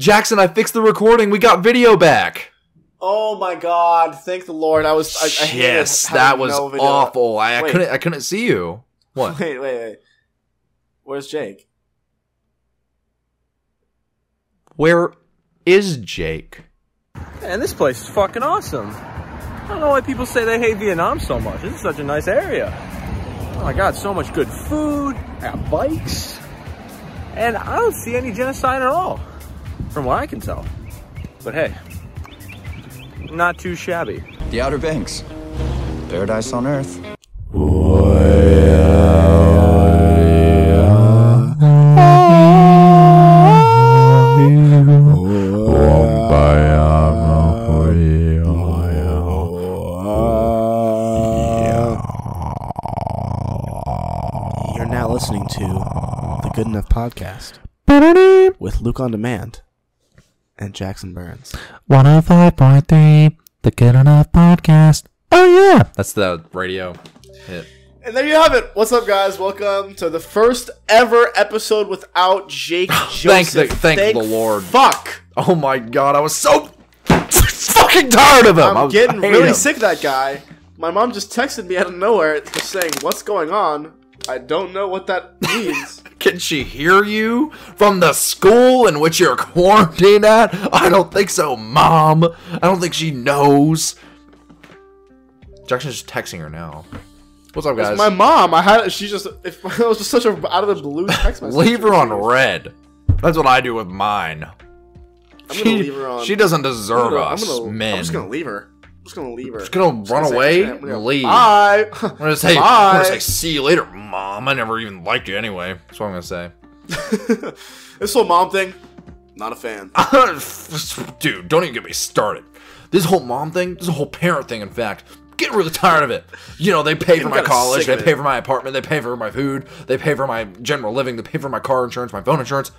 Jackson, I fixed the recording. We got video back. Oh my god! Thank the Lord. I was. I, I hated yes, that was no awful. I, I couldn't. I couldn't see you. What? Wait, wait, wait. Where's Jake? Where is Jake? Man, this place is fucking awesome. I don't know why people say they hate Vietnam so much. This is such a nice area. Oh my god, so much good food, I got bikes, and I don't see any genocide at all, from what I can tell. But hey, not too shabby. The Outer Banks. Paradise on Earth. You're now listening to the Good Enough Podcast with Luke on Demand and Jackson Burns. 105.3, the Good Enough Podcast. Oh, yeah. That's the radio hit. And there you have it. What's up, guys? Welcome to the first ever episode without Jake Thank the- thank the Lord. Fuck. Oh, my God. I was so fucking tired of him. I I'm was- getting really him. sick of that guy. My mom just texted me out of nowhere saying, What's going on? I don't know what that means. Can she hear you from the school in which you're quarantined at? I don't think so, Mom. I don't think she knows. Jackson's just texting her now. What's up, guys? It's my mom, I had she just if it was just such a out of the blue text message. Leave her on red. That's what I do with mine. I'm she, gonna leave her on. she doesn't I'm deserve gonna- us, I'm, gonna, men. I'm just gonna leave her. I'm just gonna leave her. Just gonna run say- away I'm gonna- and leave. Bye. I'm gonna say, I'm Bye. gonna say, see you later, Mom. I never even liked you anyway. That's what I'm gonna say. this whole mom thing, not a fan. Dude, don't even get me started. This whole mom thing, this whole parent thing, in fact, getting really tired of it. You know, they pay for my college, they pay for my apartment, they pay for my food, they pay for my general living, they pay for my car insurance, my phone insurance.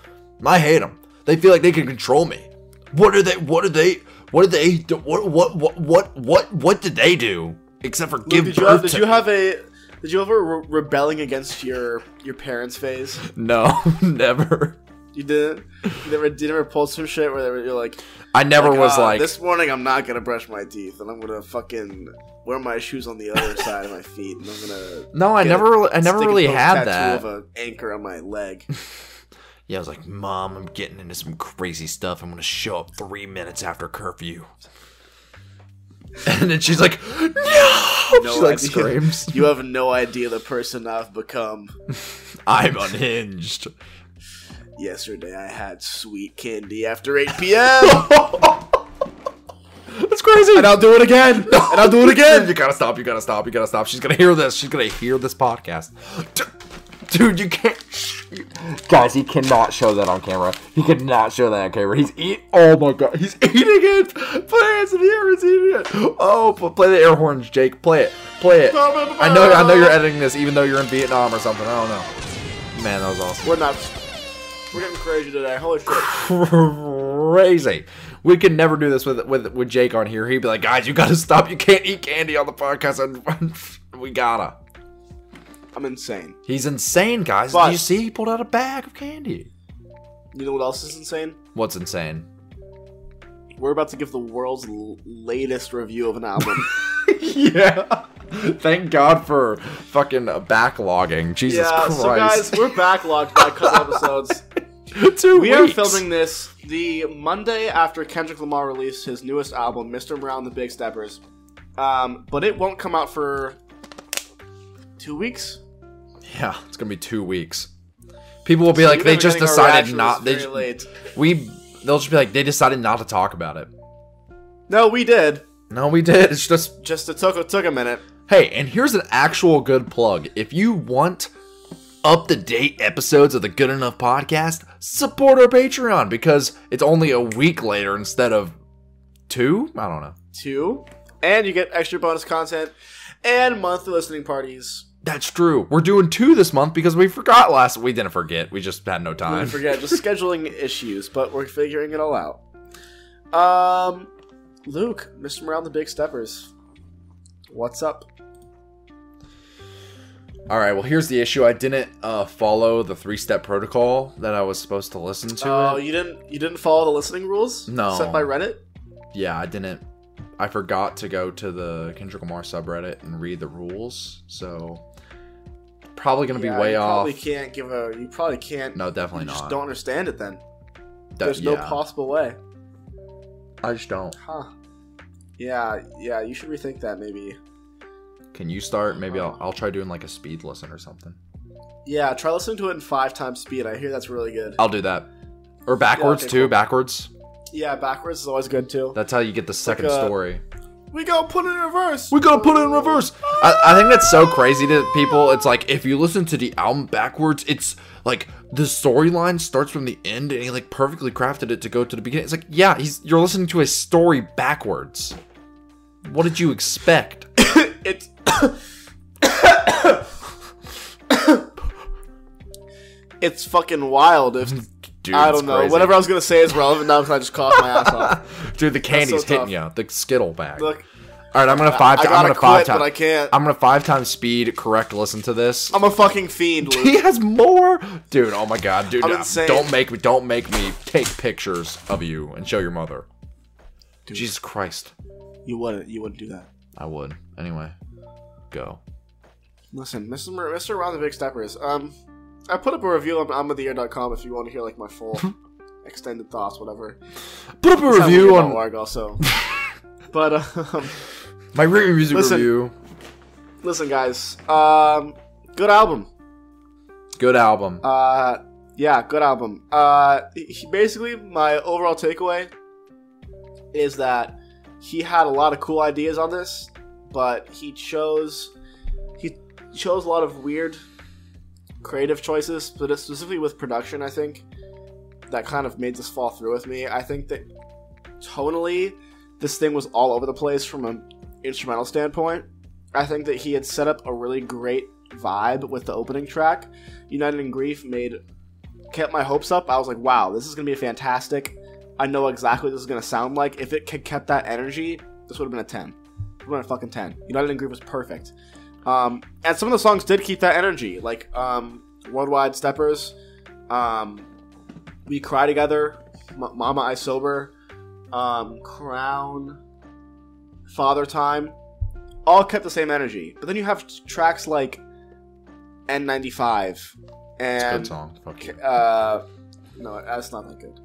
I hate them. They feel like they can control me. What are they? What did they? What did they? do- What? What? What? What? What? What did they do? Except for give did you birth have, did you have a did you ever re- rebelling against your your parents' phase? No, never. You didn't. You never. You never pulled some shit where they were, you're like, I never was "Ah, like. this morning I'm not gonna brush my teeth and I'm gonna fucking wear my shoes on the other side of my feet and I'm gonna. no, I never. a I never really had that. Of an anchor on my leg. Yeah, I was like, Mom, I'm getting into some crazy stuff. I'm gonna show up three minutes after curfew. And then she's like, No! No she like idea. screams. You have no idea the person I've become. I'm unhinged. Yesterday I had sweet candy after 8 p.m. That's crazy. and I'll do it again. And I'll do it again. you gotta stop. You gotta stop. You gotta stop. She's gonna hear this. She's gonna hear this podcast. Dude, you can't. Guys, he cannot show that on camera. He cannot show that on camera. He's eat. Oh my god, he's eating it. Play it if you ever seen it. Oh, play the air horns, Jake. Play it. Play it. I know. I know you're editing this, even though you're in Vietnam or something. I don't know. Man, that was awesome. We're not. We're getting crazy today. Holy shit. Crazy. We could never do this with with with Jake on here. He'd be like, "Guys, you gotta stop. You can't eat candy on the podcast." And we gotta. I'm insane. He's insane, guys. But- Do you see? He pulled out a bag of candy. You know what else is insane? What's insane? We're about to give the world's l- latest review of an album. yeah. Thank God for fucking backlogging. Jesus yeah, Christ. so guys, we're backlogged by a couple episodes. Two We are filming this the Monday after Kendrick Lamar released his newest album, Mr. Morale the Big Steppers. Um, but it won't come out for two weeks. Yeah, it's gonna be two weeks. People will be So like, they just decided not. They late. we. They'll just be like, they decided not to talk about it. No, we did. No, we did. It's just Just it took it took a minute. Hey, and here's an actual good plug. If you want up to date episodes of the Good Enough podcast, support our Patreon because it's only a week later instead of two. I don't know. Two, and you get extra bonus content and monthly listening parties. That's true. We're doing two this month because we forgot last. We didn't forget. We just had no time. I time. forget just scheduling issues, but we're figuring it all out. Um, Luke, Mr. Morale the Big Steppers, what's up? All right. Well, here's the issue. I didn't uh, follow the three-step protocol that I was supposed to listen to. Oh, it. you didn't you didn't follow the listening rules? No. Set by Reddit? Yeah, I didn't. I forgot to go to the Kendrick Lamar subreddit and read the rules, so probably gonna Yeah, be way you off. Probably can't give a. You probably can't. No, definitely you just not. don't understand it then. That- There's no possible way. I just don't. Huh. Yeah, yeah. You should rethink that maybe. Can you start? Maybe I'll I'll try doing like a speed listen or something. Yeah, try listening to it in five times speed. I hear that's really good. I'll do that. Or backwards okay, too. cool. Backwards. Yeah, backwards is always good too. That's how you get the second uh, story. We gotta put it in reverse. We gotta put it in reverse. I, I think that's so crazy to people. It's like if you listen to the album backwards, it's like the storyline starts from the end, and he like perfectly crafted it to go to the beginning. It's like, yeah, he's you're listening to a story backwards. What did you expect? it's it's fucking wild. If mm-hmm. Dude, I don't know, crazy. whatever I was gonna say is relevant now because I just coughed my ass off. Dude, the candy's so hitting tough. you. The Skittle bag. Look, All right, I'm gonna five. I ti- I'm gonna five quit, times. but I can't. I'm gonna five times speed correct. Listen to this. I'm a fucking fiend, he has more, dude. Oh my god, dude. I'm uh, insane. Don't make me. Don't make me take pictures of you and show your mother. Jesus Christ, you wouldn't. You wouldn't do that. I would. Anyway, go. Listen, Mr. Mr. Morale the Big Steppers. Um, I put up a review on amtheyear.com if you want to hear like my full extended thoughts, whatever. Put up a review on org also. but um, my written music Listen. review. listen, guys. Um, good album. Good album. Uh, yeah, good album. Uh, he, basically, my overall takeaway is that he had a lot of cool ideas on this, but he chose he chose a lot of weird creative choices, but specifically with production. I think that kind of made this fall through with me. I think that tonally, this thing was all over the place from an instrumental standpoint. I think that he had set up a really great vibe with the opening track. United in Grief made kept my hopes up. I was like, wow, this is gonna be fantastic. I know exactly what this is gonna sound like. If it kept that energy, this would have been a ten. It would have been a fucking ten. United in Grief was perfect. Um, and some of the songs did keep that energy, like um, Worldwide Steppers, um, We Cry Together, M- Mama I Sober, um, Crown, Father Time, all kept the same energy. But then you have t- tracks like N95 It's a and good song. Uh, no, that's not that good.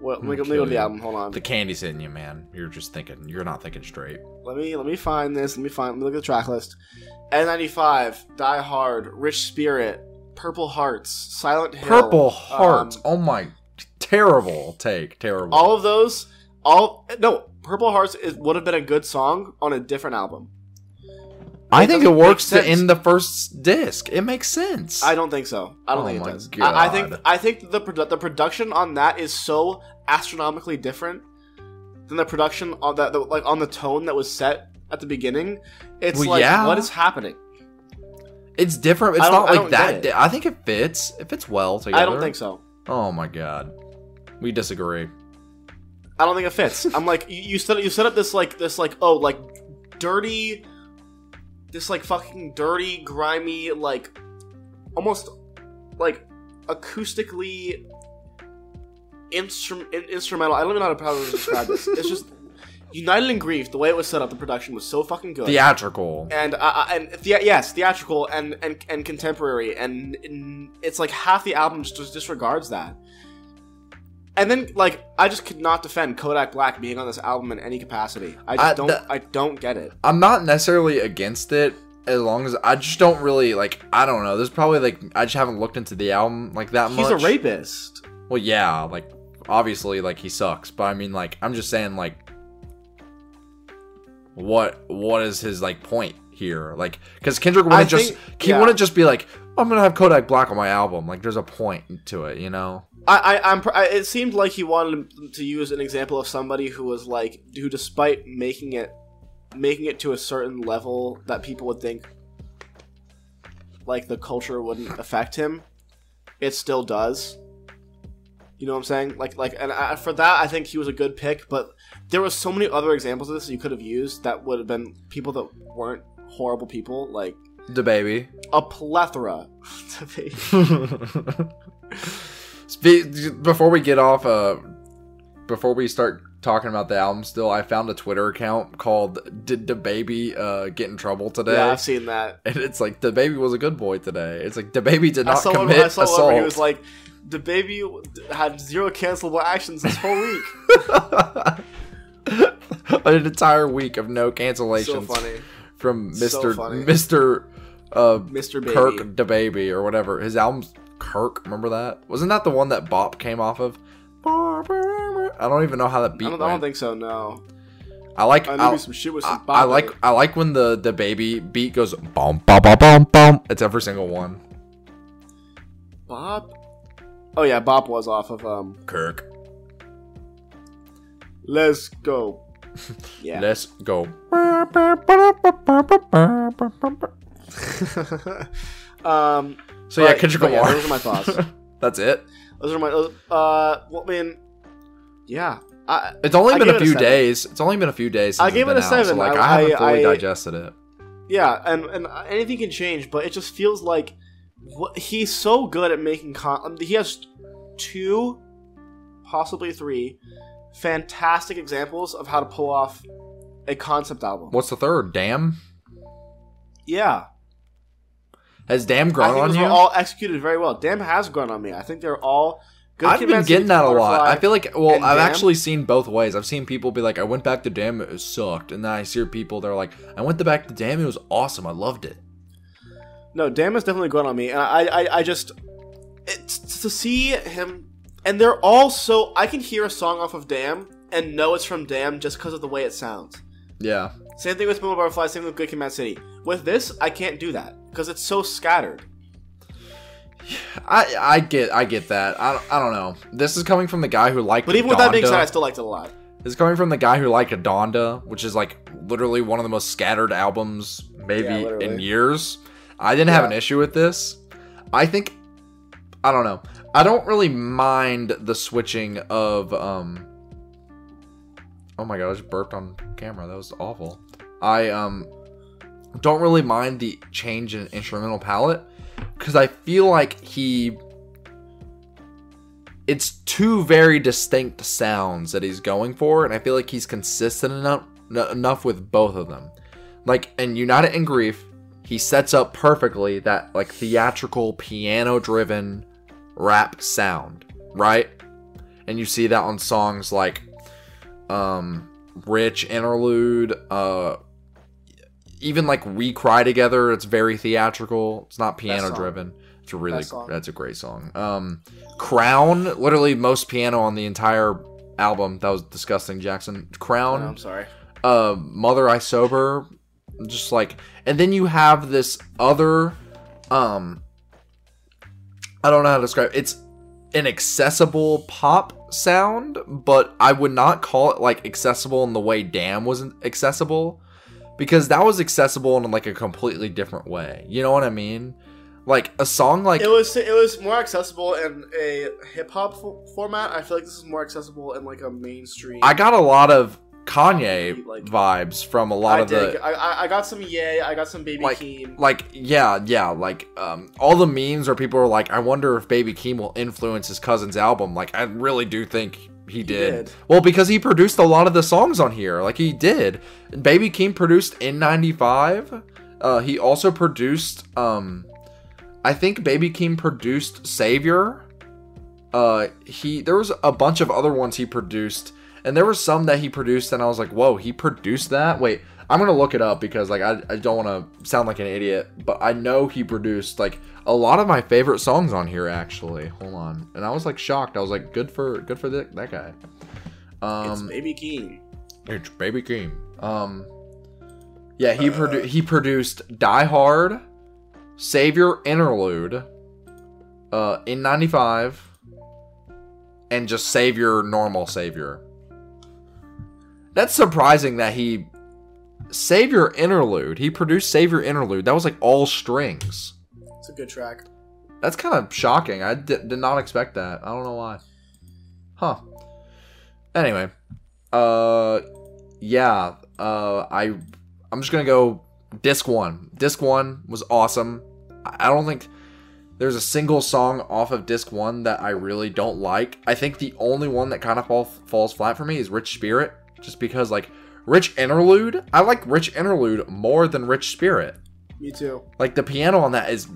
Well, let me, go- let me go to the album. Hold on. The candy's hitting you, man. You're just thinking. You're not thinking straight. Let me let me find this. Let me find. Let me look at the track list. N95, Die Hard, Rich Spirit, Purple Hearts, Silent Hill, Purple Hearts. um, oh my, terrible take. Terrible. all of those. All no. Purple Hearts is, would have been a good song on a different album. I it think it works to end the first disc. It makes sense. I don't think so. I don't Oh think it does. I, I think I think the produ- the production on that is so astronomically different than the production on that the, like on the tone that was set at the beginning. It's Well, like yeah. what is happening? it's different. It's not I like that. di- I think it fits. It fits well together. I don't think so. Oh my god, we disagree. I don't think it fits. I'm like you, you set you set up this like this like oh like dirty, this like fucking dirty, grimy like almost like acoustically instrum- instrumental. I don't even know how to probably describe this. It's just United in Grief. The way it was set up, the production was so fucking good. Theatrical. and uh, uh, and the- yes, theatrical and, and and contemporary, and, and it's like half the album just disregards that. And then, like, I just could not defend Kodak Black being on this album in any capacity. I just I- don't. I don't get it. I'm not necessarily against it as long as I just don't really like. I don't know. There's probably like I just haven't looked into the album like that He's much. He's a rapist. Well, yeah, like obviously, like he sucks. But I mean, like I'm just saying, like, what what is his like point here? Like, because Kendrick wouldn't just think- he yeah. wouldn't just be like, I'm gonna have Kodak Black on my album. Like, there's a point to it, you know? I, I, I'm. pr- I, it seemed like he wanted to use an example of somebody who was like, who, despite making it, making it to a certain level that people would think, like the culture wouldn't affect him, it still does. You know what I'm saying? Like, like, and I, for that, I think he was a good pick. But there was so many other examples of this you could have used that would have been people that weren't horrible people. Like, The baby. a plethora. Spe- before we get off, uh, before we start talking about the album, still, I found a Twitter account called "Did the baby uh, get in trouble today?" yeah, I've seen that. and it's like the baby was a good boy today. It's like the baby did not commit I saw assault. where he was like, "The baby had zero cancelable actions this whole week." An entire week of no so cancellations funny, from So Mister funny. Mister uh, Mr. Baby. Kirk the baby or whatever. His album's Kirk. Remember that? Wasn't that the one that Bop came off of? I don't even know how that beat I don't. I don't think so. No, I like. I I, some shit with I, some. I like. I like when the the baby beat goes bum bum bum bum bum. It's every single one. Bop. Oh yeah, Bop was off of um. Kirk. Let's go. Yeah. Let's go. um. So yeah, Kendrick but yeah, those are my thoughts. That's it. Those are my. Uh. Well, I mean. Yeah. I, It's only I been a it a few days. It's only been a few days. Since I gave it a out, so, seven. like I- I, haven't fully digested it. Yeah, and and anything can change, but it just feels like what, he's so good at making con. um, He has two, possibly three, fantastic examples of how to pull off a concept album. What's the third? Damn. Yeah, Has Damn grown on you? all executed very well. Damn has grown on me. I think they're all. Good I've been getting that a lot. I feel like, well, I've actually seen both ways. I've seen people be like, I went back to Damn, it sucked. And then I hear people, they're like, I went back to Damn, it was awesome. I loved it. No, Damn is definitely going on me, and I, I, I just it's to see him, and they're all so. I can hear a song off of Damn and know it's from Damn just because of the way it sounds. Yeah. Same thing with Moon Butterfly. Same thing with Good Kid, Mad City. With this, I can't do that because it's so scattered. I I get I get that. I, don't- I don't know. This is coming from the guy who liked But even with that being said, I still liked it a lot. This is coming from the guy who liked Donda, which is like literally one of the most scattered albums maybe Yeah, in years. I didn't have an issue with this. I think I don't know. I don't really mind the switching of um Oh my god, I just burped on camera. That was awful. I um don't really mind the change in instrumental palette cuz I feel like he it's two very distinct sounds that he's going for, and I feel like he's consistent enough n- enough with both of them. Like in United in Grief, he sets up perfectly that like theatrical piano-driven rap sound, right? And you see that on songs like um Rich Interlude, uh even like We Cry Together, it's very theatrical. It's not piano driven. It's a really that's a great song. Um Crown, literally most piano on the entire album. That was disgusting, Jackson. Crown, I'm sorry. uh Mother I Sober, just like and then you have this other um I don't know how to describe it. It's an accessible pop sound, but I would not call it like accessible in the way Damn wasn't accessible because that was accessible in like a completely different way. You know what I mean? Like a song like It was it was more accessible in a hip hop fo- format. I feel like this is more accessible in like a mainstream. I got a lot of Kanye Like- vibes from a lot I of the I, I I got some yay. I got some baby like Keem. like yeah yeah like um all the memes where people are like I wonder if Baby Keem will influence his cousin's album like I really do think he did. did. Well because he produced a lot of the songs on here like he did. Baby Keem produced N95. Uh he also produced um I think Baby Keem produced Savior. Uh he there was a bunch of other ones he produced and there were some that he produced and I was like, "Whoa, he produced that?" Wait, I'm going to look it up because like I, I don't want to sound like an idiot, but I know he produced like a lot of my favorite songs on here actually. Hold on. And I was like shocked. I was like, "Good for good for that that guy." it's Um baby Keem. it's Baby Keem. Um, yeah, he produ- he produced Die Hard, Savior Interlude, uh, N95, and just Savior Normal Savior. That's surprising that he Savior Interlude. He produced Savior Interlude. That was like all strings. A good track. That's kind of shocking. I di- did not expect that. I don't know why. Huh. Anyway, uh, yeah. Uh, I I'm just gonna go Disc one. Disc one was awesome. I I don't think there's a single song off of disc one that I really don't like. I think the only one that kind of fall, falls flat for me is Rich Spirit, just because like Rich Interlude, I like Rich Interlude more than Rich Spirit. Me too. Like the piano on that is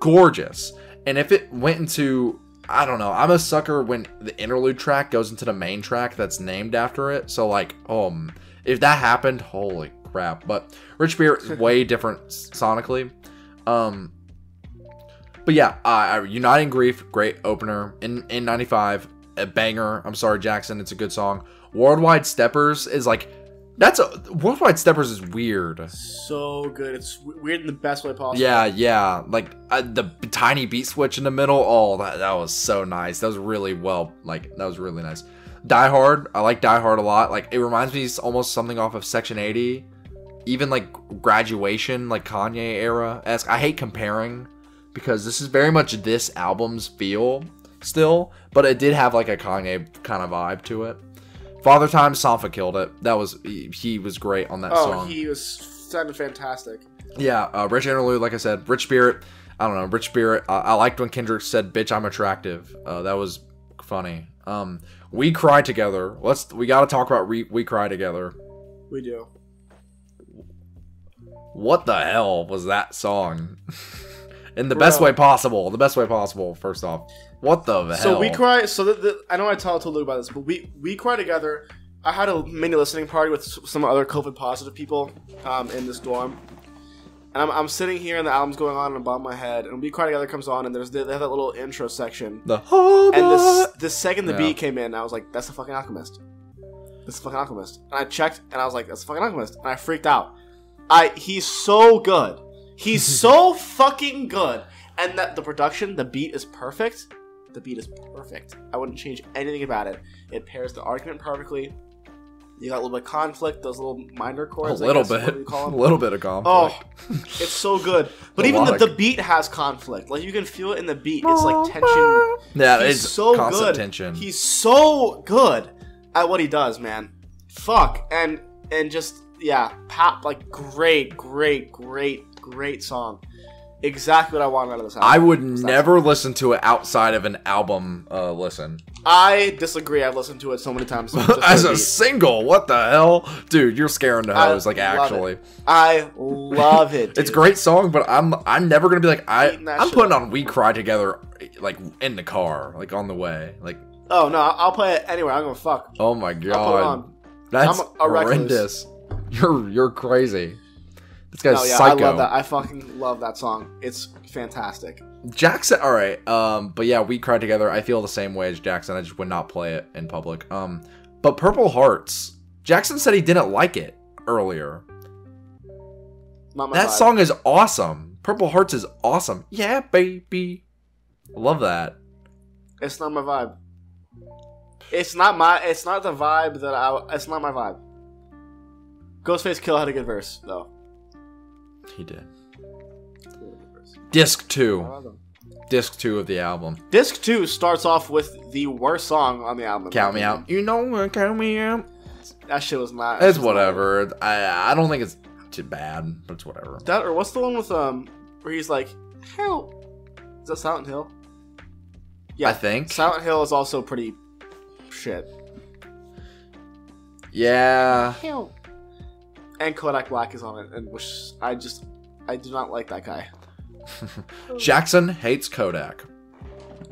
gorgeous. And if it went into I don't know, I'm a sucker when the interlude track goes into the main track that's named after it. So like, um if that happened, holy crap. But Rich Spirit is way different sonically. Um but yeah, uh, United in Grief, great opener in N95, a banger. I'm sorry, Jackson, it's a good song. Worldwide Steppers is like that's a Worldwide Steppers is weird. So good. It's weird in the best way possible. Yeah, yeah, like uh, the tiny beat switch in the middle. Oh, that that was so nice. That was really well, like that was really nice. Die Hard, I like Die Hard a lot. Like it reminds me almost something off of Section 80, even like Graduation, like Kanye era esque. I hate comparing because this is very much this album's feel still, but it did have like a Kanye kind of vibe to it. Father Time, Sampha killed it. That was he, he was great on that song. Oh, song. he was sounded fantastic. Yeah, uh, Rich Interlude, like I said, Rich Spirit. I don't know, Rich Spirit. Uh, I liked when Kendrick said, "Bitch, I'm attractive." Uh, that was funny. Um, we cry together. Let's. We got to talk about re- we cry together. We do. What the hell was that song? In the best way possible. The best way possible. First off, what the hell? So we cry. So the, the, I know I told, told Luke about this, but we we cry together. I had a mini listening party with some other COVID positive people um, in this dorm, and I'm, I'm sitting here and the album's going on and above my head, and we cry together comes on, and there's the, they have that little intro section, The whole. and the s- the second the Yeah. beat came in, I was like, that's the fucking Alchemist. That's the fucking Alchemist. And I checked, and I was like, that's the fucking Alchemist, and I freaked out. I he's so good. He's so fucking good, and that the production, the beat is perfect. The beat is perfect. I wouldn't change anything about it. It pairs the argument perfectly. You got a little bit of conflict, those little minor chords. A little guess, bit, do you call a little bit of conflict. Oh, it's so good. But even the, the beat has conflict. Like you can feel it in the beat. It's like tension. yeah, He's it's so good. tension. He's so good at what he does, man. Fuck and and just yeah, pop like great, great, great, great song. Exactly what I want out of this album. I would never listen to it outside of an album uh, listen. I disagree. I've listened to it so many times. As a beat. single, what the hell, dude? You're scaring the hoes. Like actually, it. I love it. it's a great song, but I'm I'm never gonna be like I I'm putting up. on "We Cry Together" like in the car, like on the way. Like Oh no, I'll play it anywhere. I'm gonna fuck. oh my I'll put it god, on. that's I'm a- a recluse. horrendous. You're you're crazy. This guy's Oh yeah, psycho. I love that. I fucking love that song. It's fantastic. Jackson, all right. Um, but yeah, we cried together. I feel the same way as Jackson. I just would not play it in public. Um, but Purple Hearts. Jackson said he didn't like it earlier. That vibe. song is awesome. Purple Hearts is awesome. Yeah, baby. I love that. It's not my vibe. It's not my. It's not the vibe that I. It's not my vibe. Ghostface Killah had a good verse though. He did. Disc two. Disc two of the album. Disc two starts off with the worst song on the album. Count me out. You know what? Count me out. That shit was not. It's not- whatever. I I don't think it's too bad, but it's whatever. That or what's the one with um where he's like, help? Is that Silent Hill? Yeah, I think. Silent Hill is also pretty shit. Yeah. Help. And Kodak Black is on it, and which I just I do not like that guy. Jackson hates Kodak.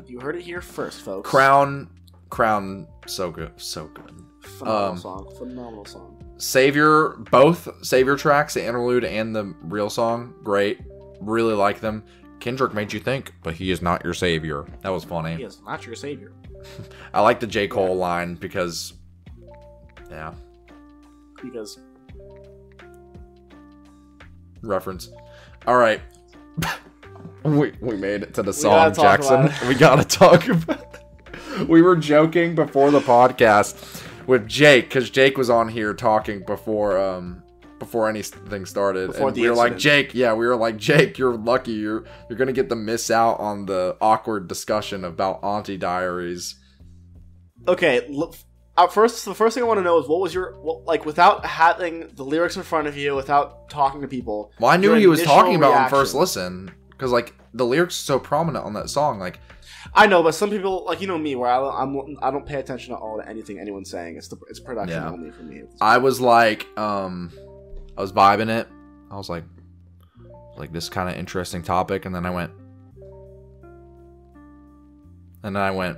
You heard it here first, folks. Crown, Crown, so good, so good. phenomenal um, song, phenomenal song. Savior, both Savior tracks, the interlude and the real song, great. Really like them. Kendrick made you think, but he is not your savior. That was funny. He is not your savior. I like the J Cole line because, yeah, because reference. All right, we we made it to the song, talk Jackson. We gotta talk about. we were joking before the podcast with Jake because Jake was on here talking before um before anything started, Before and the we were like. Jake, yeah, we were like Jake, you're lucky, you're you're gonna get to miss out on the awkward discussion about Auntie Diaries. okay, look, at first, the first thing I want to know is what was your what, like without having the lyrics in front of you, without talking to people. Well, I knew he was talking about on reaction. first listen because like the lyrics are so prominent on that song. Like I know, but some people like you know me, where I, I'm I don't pay attention at all to anything anyone's saying. It's the it's production Yeah. only for me. I was like, um, I was vibing it. I was like, like this kind of interesting topic, and then I went, and then I went,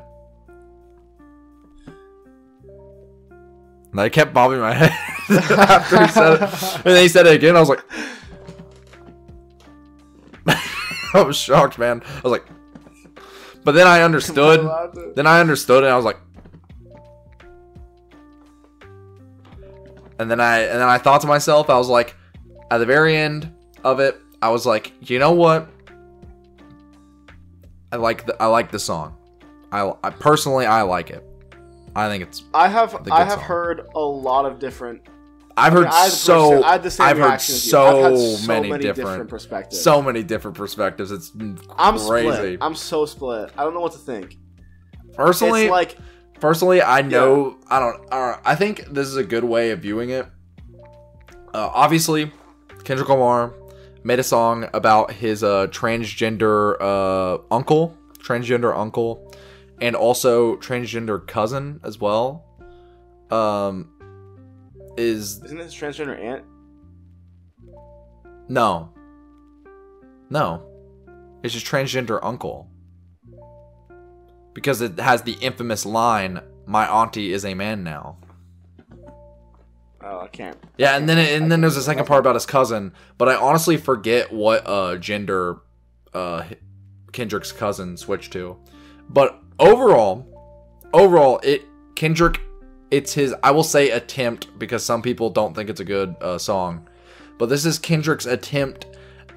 and I kept bobbing my head after he said it, and then he said it again. I was like, I was shocked, man. I was like, but then I understood. Then I understood, and I was like, and then I and then I thought to myself, I was like, at the very end of it, I was like, you know what? I like the I like the song. I, I personally I like it. I think it's I have I have song. heard a lot of different. I've heard I so I had the same I've heard reaction as you. so, I've so many, many different, different perspectives. so many different perspectives. It's I'm crazy. split. I'm so split. I don't know what to think. personally, it's like personally i know i don't uh, i think this is a good way of viewing it uh, obviously kendrick lamar made a song about his uh, transgender uh, uncle transgender uncle and also transgender cousin as well um is isn't this transgender aunt? no no it's just transgender uncle because it has the infamous line my auntie is a man now Oh, I can't. Yeah, and then and then there's a second part about his cousin, but I honestly forget what uh gender uh Kendrick's cousin switched to. But overall, overall it Kendrick it's his I will say attempt because some people don't think it's a good uh song. But this is Kendrick's attempt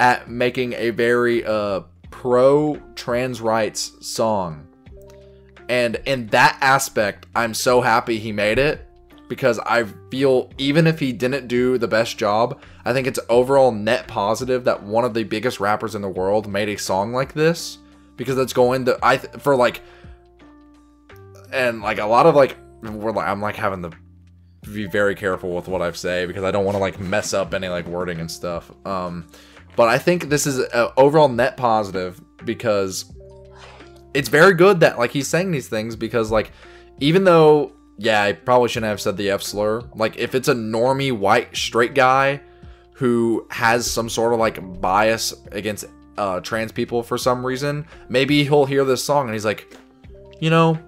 at making a very uh pro trans rights song. And in that aspect, I'm so happy he made it because I feel even if he didn't do the best job, I think it's overall net positive that one of the biggest rappers in the world made a song like this because it's going to I for like and like a lot of like we're like I'm like having to be very careful with what I say because I don't want to like mess up any like wording and stuff. Um but I think this is a overall net positive because it's very good that like he's saying these things because like even though yeah i probably shouldn't have said the f slur like if it's a normie white straight guy who has some sort of like bias against uh trans people for some reason maybe he'll hear this song and he's like you know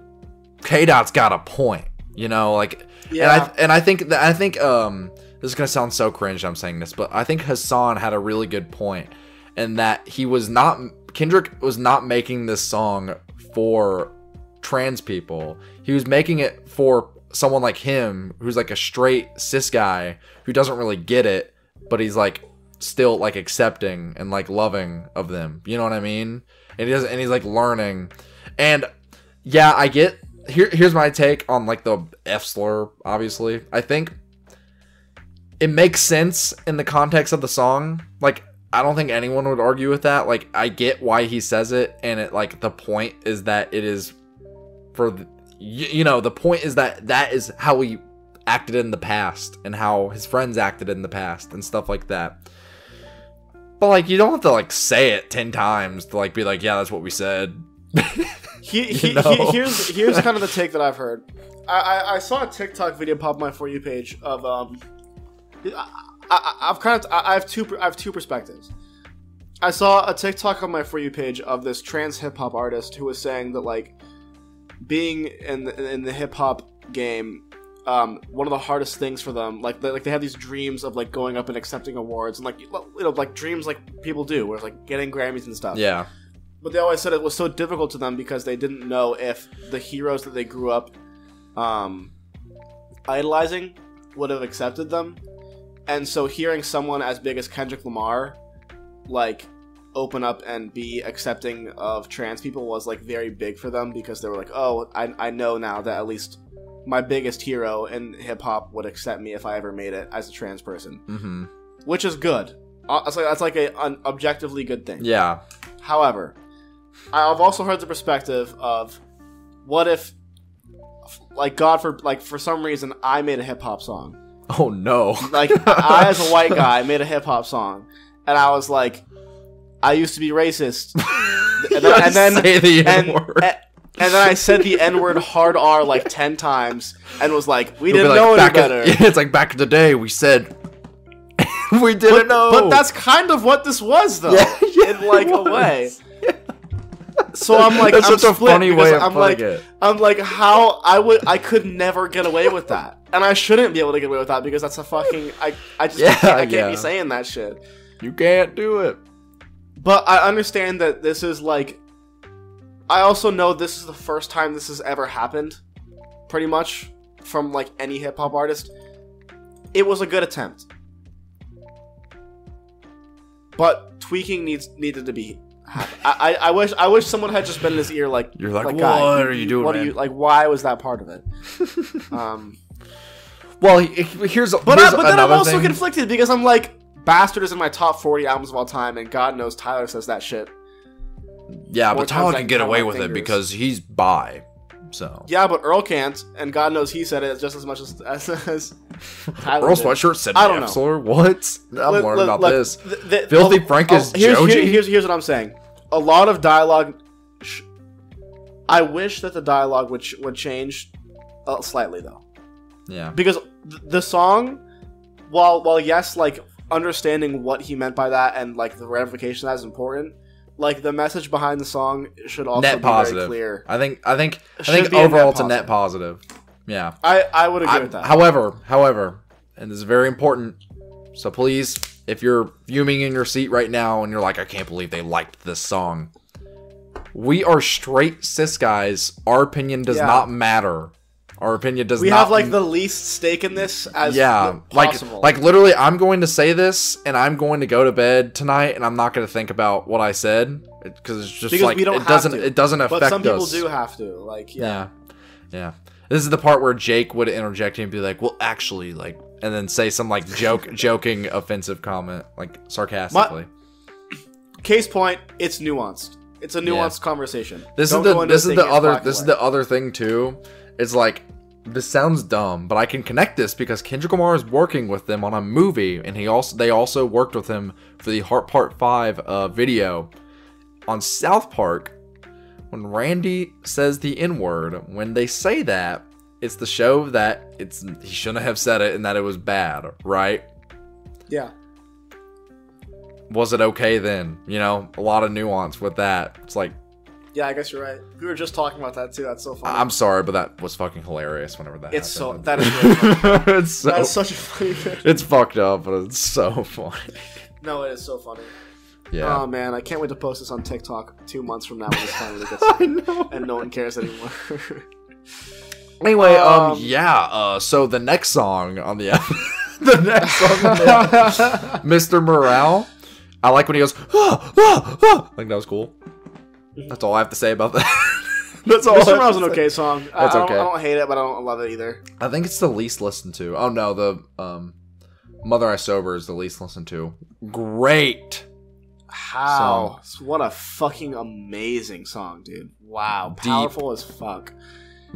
k dot's got a point you know like yeah. and i and i think that i think um this is gonna sound so cringe i'm saying this but i think Hasan had a really good point and that he was not Kendrick was not making this song for trans people. He was making it for someone like him who's like a straight cis guy who doesn't really get it, but he's like still like accepting and like loving of them. You know what I mean? And he does and he's like learning. And yeah, I get here here's my take on like the F slur, obviously. I think it makes sense in the context of the song. Like I don't think anyone would argue with that. Like I get why he says it and it like the point is that it is for the, you, you know, the point is that that is how he acted in the past and how his friends acted in the past and stuff like that. But like you don't have to like say it 10 times to like be like, yeah, that's what we said. He, You know? he- here's here's kind of the take that I've heard. I, I, I saw a TikTok video pop on my for you page of um. I, I, I've kind of I I have two I have two perspectives. I saw a TikTok on my for you page of this trans hip hop artist who was saying that like being in the, in the hip hop game. Um, one of the hardest things for them, like they, like they have these dreams of like going up and accepting awards and like you know like dreams like people do, where it's like getting Grammys and stuff. yeah. But they always said it was so difficult to them because they didn't know if the heroes that they grew up um, idolizing would have accepted them. And so hearing someone as big as Kendrick Lamar like open up and be accepting of trans people was like very big for them because they were like, "Oh, I I know now that at least my biggest hero in hip hop would accept me if I ever made it as a trans person." Mhm. Which is good. Uh, That's like, that's like a, an objectively good thing. Yeah. However, I've also heard the perspective of what if like God for like for some reason I made a hip hop song. Oh no. Like I, as a white guy, made a hip hop song, and I was like, I used to be racist, and then, and then the and, N-word. and, and then I said the N word hard R like ten times, and was like, we It'll didn't like, know any better. In, it's like back in the day we said we didn't but, know. but that's kind of what this was, though, Yeah, yeah, in like a way. So I'm like, That's I'm such a split funny way of I'm like, it. I'm like, how I would, I could never get away with that, and I shouldn't be able to get away with that because that's a fucking, I, I just Yeah, can't, I can't yeah. be saying that shit. you can't do it. But I understand that this is like, I also know this is the first time this has ever happened, pretty much from like any hip hop artist. It was a good attempt, but tweaking needs needed to be. I, I wish I wish someone had just been in his ear like You're like, "Guy, "What are you doing, What are you like? Why was that part of it? um, Well, he- he- here's but here's I, but then I'm also thing. conflicted because I'm like, Bastard is in my top 40 albums of all time, and God knows Tyler says that shit. yeah, but Tyler can get away with it because he's bi. So Yeah, but Earl can't, and God knows he said it just as much as as, as Tyler. Earl did. Sweatshirt said I don't know. Epsler. What? I'm Look- learning look- about look, this. th- th- Filthy oh, Frank oh, is here's, Joji? here- here's here's what I'm saying. A lot of dialogue. Sh- I wish that the dialogue would ch- would change uh, slightly though, Yeah. because th- the song, while while yes, like understanding what he meant by that and like the ramification that is important. Like the message behind the song should also net be positive. very clear. I think I think I think overall it's a net positive. positive. Yeah. I I would agree I- with that. however, however, and this is very important. So please, if you're fuming in your seat right now and you're like, I can't believe they liked this song. We are straight cis guys. Our opinion does Yeah. not matter. Our opinion does we not have like the least stake in this as yeah, possible. like like literally, I'm going to say this, and I'm going to go to bed tonight, and I'm not going to think about what I said because it's just because like we don't it doesn't to. it doesn't affect But some people us. do have to. Like yeah. Yeah. Yeah. This is the part where Jake would interject and be like, "Well, actually, like," and then say some like joke, joking, offensive comment, like sarcastically. Case point, it's nuanced. It's a nuanced conversation. this Don't is the this is the other this is the other thing too. It's like this sounds dumb, but I can connect this because Kendrick Lamar is working with them on a movie, and he also they also worked with him for the Heart Part Five uh, video on South Park. When Randy says the N word, when they say that, it's the show that it's he shouldn't have said it and that it was bad, right? yeah. Was it okay then? You know, a lot of nuance with that. It's like Yeah, I guess you're right. We were just talking about that too. That's so funny. I'm sorry, but that was fucking hilarious whenever that it's so that is really funny. it's so that is such a funny it's fucked up, but it's so funny. No, it is so funny. Yeah. Oh man, I can't wait to post this on TikTok two months from now when this finally gets I know. and no one cares anymore. Anyway, um, Um, yeah. Uh, so the next song on the the next song, on the Mr. Morale. I like when he goes, ah, ah, ah. I think that was cool. That's all I have to say about that. That's all. Mr. Morale's an okay song. I, That's I don't, okay. I don't hate it, but I don't love it either. I think it's the least listened to. Oh no, the um, Mother I Sober is the least listened to. Great. How? What a fucking amazing song, dude. Wow. Deep. Powerful as fuck.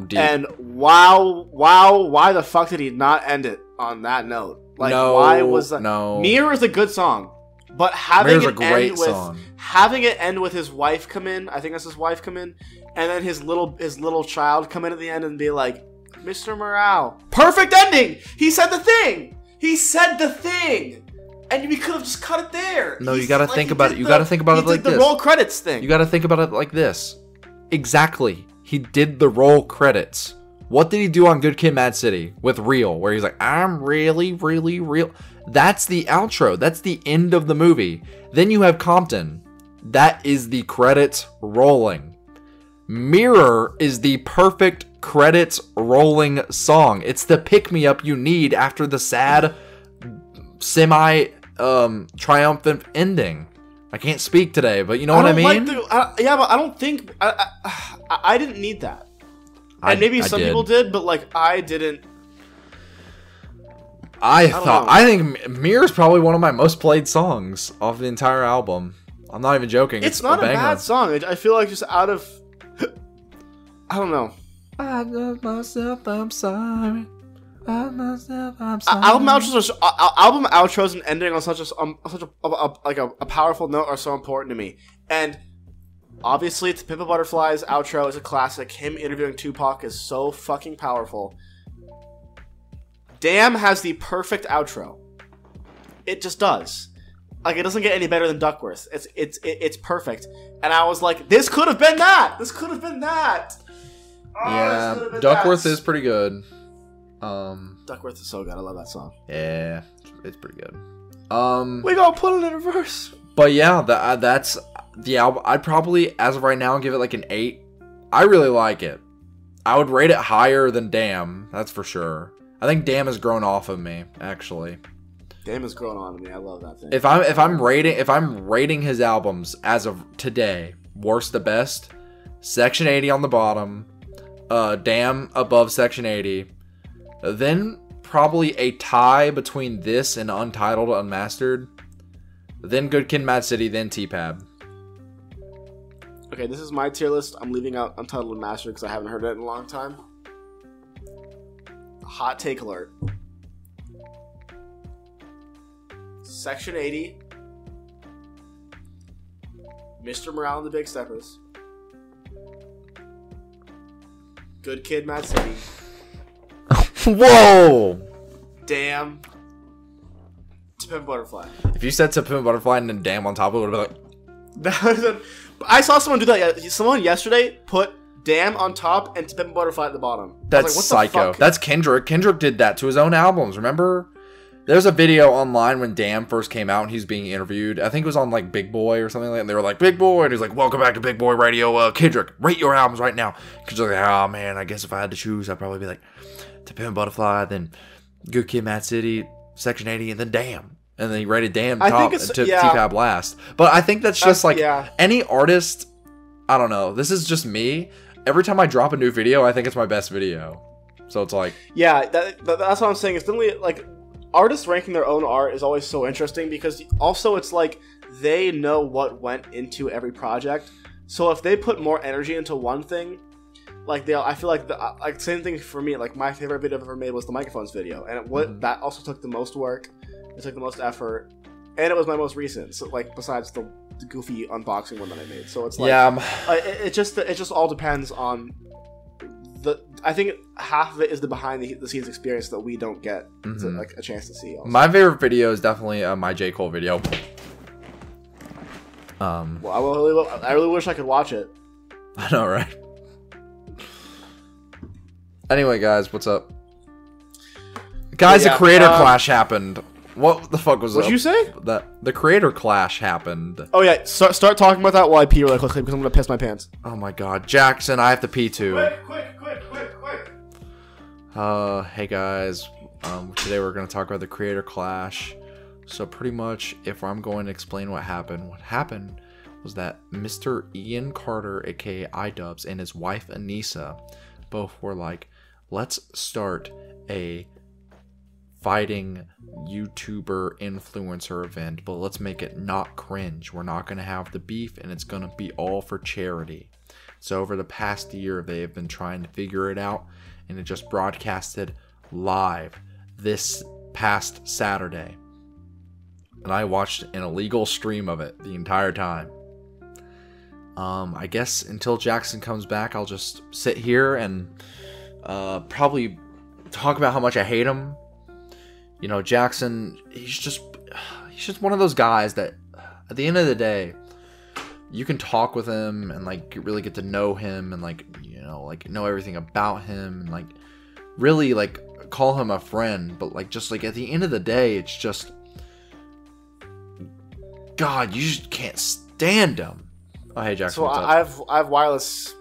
Deep. And wow, wow, why the fuck did he not end it on that note? Like, no, why was that? no? Mirror is a good song, but having Mirror's it a great end with song. Having it end with his wife come in, I think that's his wife come in, and then his little his little child come in at the end and be like, "Mr. Morale, perfect ending." He said the thing. He said the thing, and we could have just cut it there. No, He's- you gotta like, think about it- you the- gotta think about it like the this. roll credits thing. You got to think about it like this. Exactly. He did the roll credits. What did he do on Good Kid Mad City with Real, where he's like, I'm really, really real? That's the outro. That's the end of the movie. Then you have Compton. That is the credits rolling. Mirror is the perfect credits rolling song. It's the pick me up you need after the sad, semi um, triumphant ending. I can't speak today, but you know what I mean? Like the, I, yeah, but I don't think I, I, I didn't need that. I- And maybe I some did. people did, but like I didn't. I, thought know. I think Mirror is probably one of my most played songs off the entire album. I'm not even joking. It's, not a, banger. bad song. I I feel like just out of. I don't know. I love myself. I'm sorry. I love myself. I'm Uh, album outros are so, uh, album outros and ending on such a um, such a, a, a- like a, a powerful note are so important to me. And obviously, To Pimp a Butterfly's outro is a classic. Him interviewing Tupac is so fucking powerful. Damn has the perfect outro. It just does. Like it doesn't get any better than Duckworth. It's it's it's perfect. And I was like, this could have been that. This could have been that. Oh, Yeah, Duckworth that. is pretty good. Um, Duckworth is so good. I love that song. yeah, it's pretty good. Um, We gonna put it in reverse. but yeah, that uh, that's the album. I'd probably, as of right now, give it like an eight. I really like it. I would rate it higher than Damn. That's for sure. I think Damn has grown off of me, actually. Damn is growing on me. I love that thing. If I'm if I'm rating if I'm rating his albums as of today, worst to best, Section 80 on the bottom, uh Damn above Section 80, then probably a tie between this and Untitled Unmastered, then Good Kid, Mad City, then T-Pab. okay, this is my tier list. I'm leaving out Untitled Unmastered because I haven't heard it in a long time. Hot take alert. Section 80. Mr. Morale and the Big Steppers. Good Kid, Mad City. Whoa! Damn. To Pimp Butterfly. If you said To Pimp Butterfly and then Damn on top, it would have been like, That was a- I saw someone do that. Someone yesterday put "damn" on top and "to pimp butterfly" at the bottom. That's like, what the psycho. fuck? That's Kendrick. Kendrick did that to his own albums. Remember? There's a video online when Damn first came out and he's being interviewed. I think it was on like Big Boy or something like that. And they were like, Big Boy. And he's like, Welcome back to Big Boy Radio. Uh, Kendrick, rate your albums right now. Kendrick's like, Oh man, I guess if I had to choose, I'd probably be like, To Pimp Butterfly, then Good Kid Mad City, Section 80, and then Damn. And then he rated Damn I top and took yeah. T-Pab last. But I think that's just Uh, like yeah. any artist. I don't know. This is just me. Every time I drop a new video, I think it's my best video. So it's like, Yeah, that, that- that's what I'm saying. It's definitely like artists ranking their own art is always so interesting because also it's like they know what went into every project. So if they put more energy into one thing, like they, I feel like the like same thing for me. Like my favorite video I've ever made was the microphones video, and it, what Mhm. that also took the most work. It took the most effort, and it was my most recent. So like besides the, the goofy unboxing one that I made. So it's like yeah, uh, it, it just it just all depends on the. I think half of it is the behind the, the scenes experience that we don't get to, Mhm. like a chance to see. Also. my favorite video is definitely uh, my J Cole video. Um, well, I really, I really wish I could watch it. I know, right? Anyway, guys, what's up? Guys, Yeah, the creator um, clash happened. What the fuck was that? What'd up? you say? That the creator clash happened. Oh yeah, start start talking about that while I pee really quickly because I'm gonna piss my pants. Oh my god, Jackson, I have to pee too. quick, quick, quick, quick! Uh, hey guys. Um, today we're going to talk about the creator clash. So pretty much, if I'm going to explain what happened, what happened was that Mr. Ian Carter, aka iDubbbz, and his wife Anisa, both were like, let's start a fighting YouTuber influencer event, but let's make it not cringe. We're not going to have the beef, and it's going to be all for charity. So over the past year, they have been trying to figure it out, and it just broadcasted live this past Saturday. And I watched an illegal stream of it the entire time. Um, I guess until Jackson comes back, I'll just sit here and uh, probably talk about how much I hate him. You know, Jackson, he's just he's just one of those guys that at the end of the day, you can talk with him and like really get to know him and like you know like know everything about him and like really like call him a friend but like just like at the end of the day it's just god you just can't stand him oh hey jackson So what's up? I I have I have wireless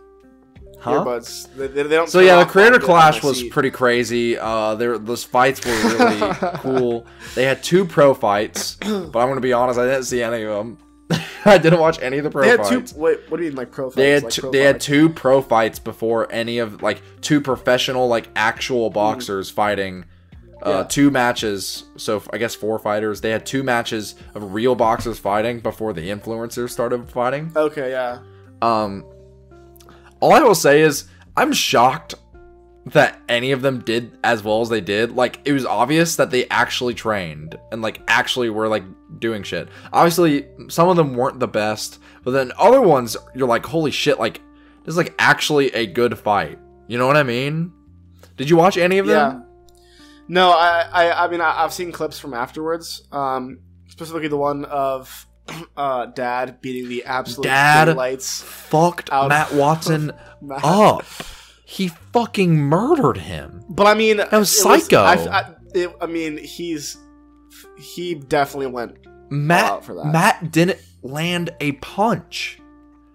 Huh? earbuds. They, they, don't. So yeah, the creator while I get on clash was seat. pretty crazy. Uh, there those fights were really cool. They had two pro fights, but I'm gonna be honest, I didn't see any of them. I didn't watch any of the pro They had fights. two. Wait, what do you mean like pro? fights? they had two, Like pro they had two pro fights before any of like two professional like actual Mm. boxers fighting. Uh, Yeah. two matches, so f- I guess four fighters. They had two matches of real boxers fighting before the influencers started fighting. Okay, yeah. Um, all I will say is I'm shocked that any of them did as well as they did. Like it was obvious that they actually trained and like actually were like doing shit. Obviously, some of them weren't the best, but then other ones you're like, holy shit, like this is like actually a good fight. You know what I mean? Did you watch any of them? Yeah. No, I, I, I mean, I, I've seen clips from afterwards. Um, specifically the one of uh, Dad beating the absolute Dad? lights. Fucked Out- Matt Watson Matt. up. He fucking murdered him. But I mean, that was psycho. I, I, it, I mean, he's he definitely went. Matt out for that. Matt didn't land a punch.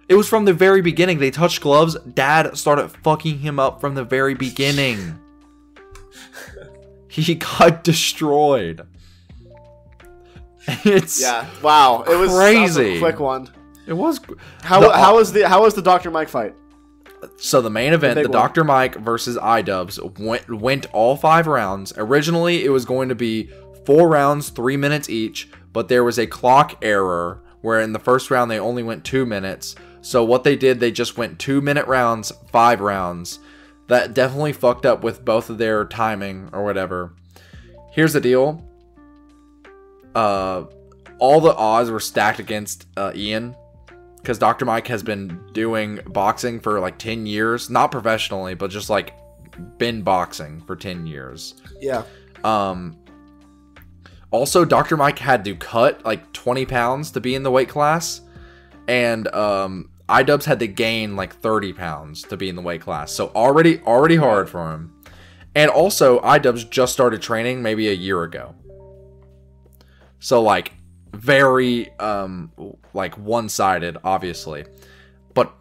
It was from the very beginning. They touched gloves. Dad started fucking him up from the very beginning. he got destroyed. It's Yeah, wow, it was that was a Crazy. quick one. It was How The- how was the how was the Doctor Mike fight? So the main event, big the. Dr. Mike versus iDubbbz, went went all five rounds. Originally, it was going to be four rounds, three minutes each, but there was a clock error where in the first round they only went two minutes. So what they did, they just went two minute rounds, five rounds. That definitely fucked up with both of their timing or whatever. Here's the deal. Uh, all the odds were stacked against uh, Ian because Dr. Mike has been doing boxing for like 10 years, not professionally, but just like been boxing for 10 years. Yeah, Um also Dr. Mike had to cut like 20 pounds to be in the weight class and um iDubbbz had to gain like 30 pounds to be in the weight class. So already already hard for him. And also iDubbbz just started training maybe a year ago. So like very um like one-sided obviously. But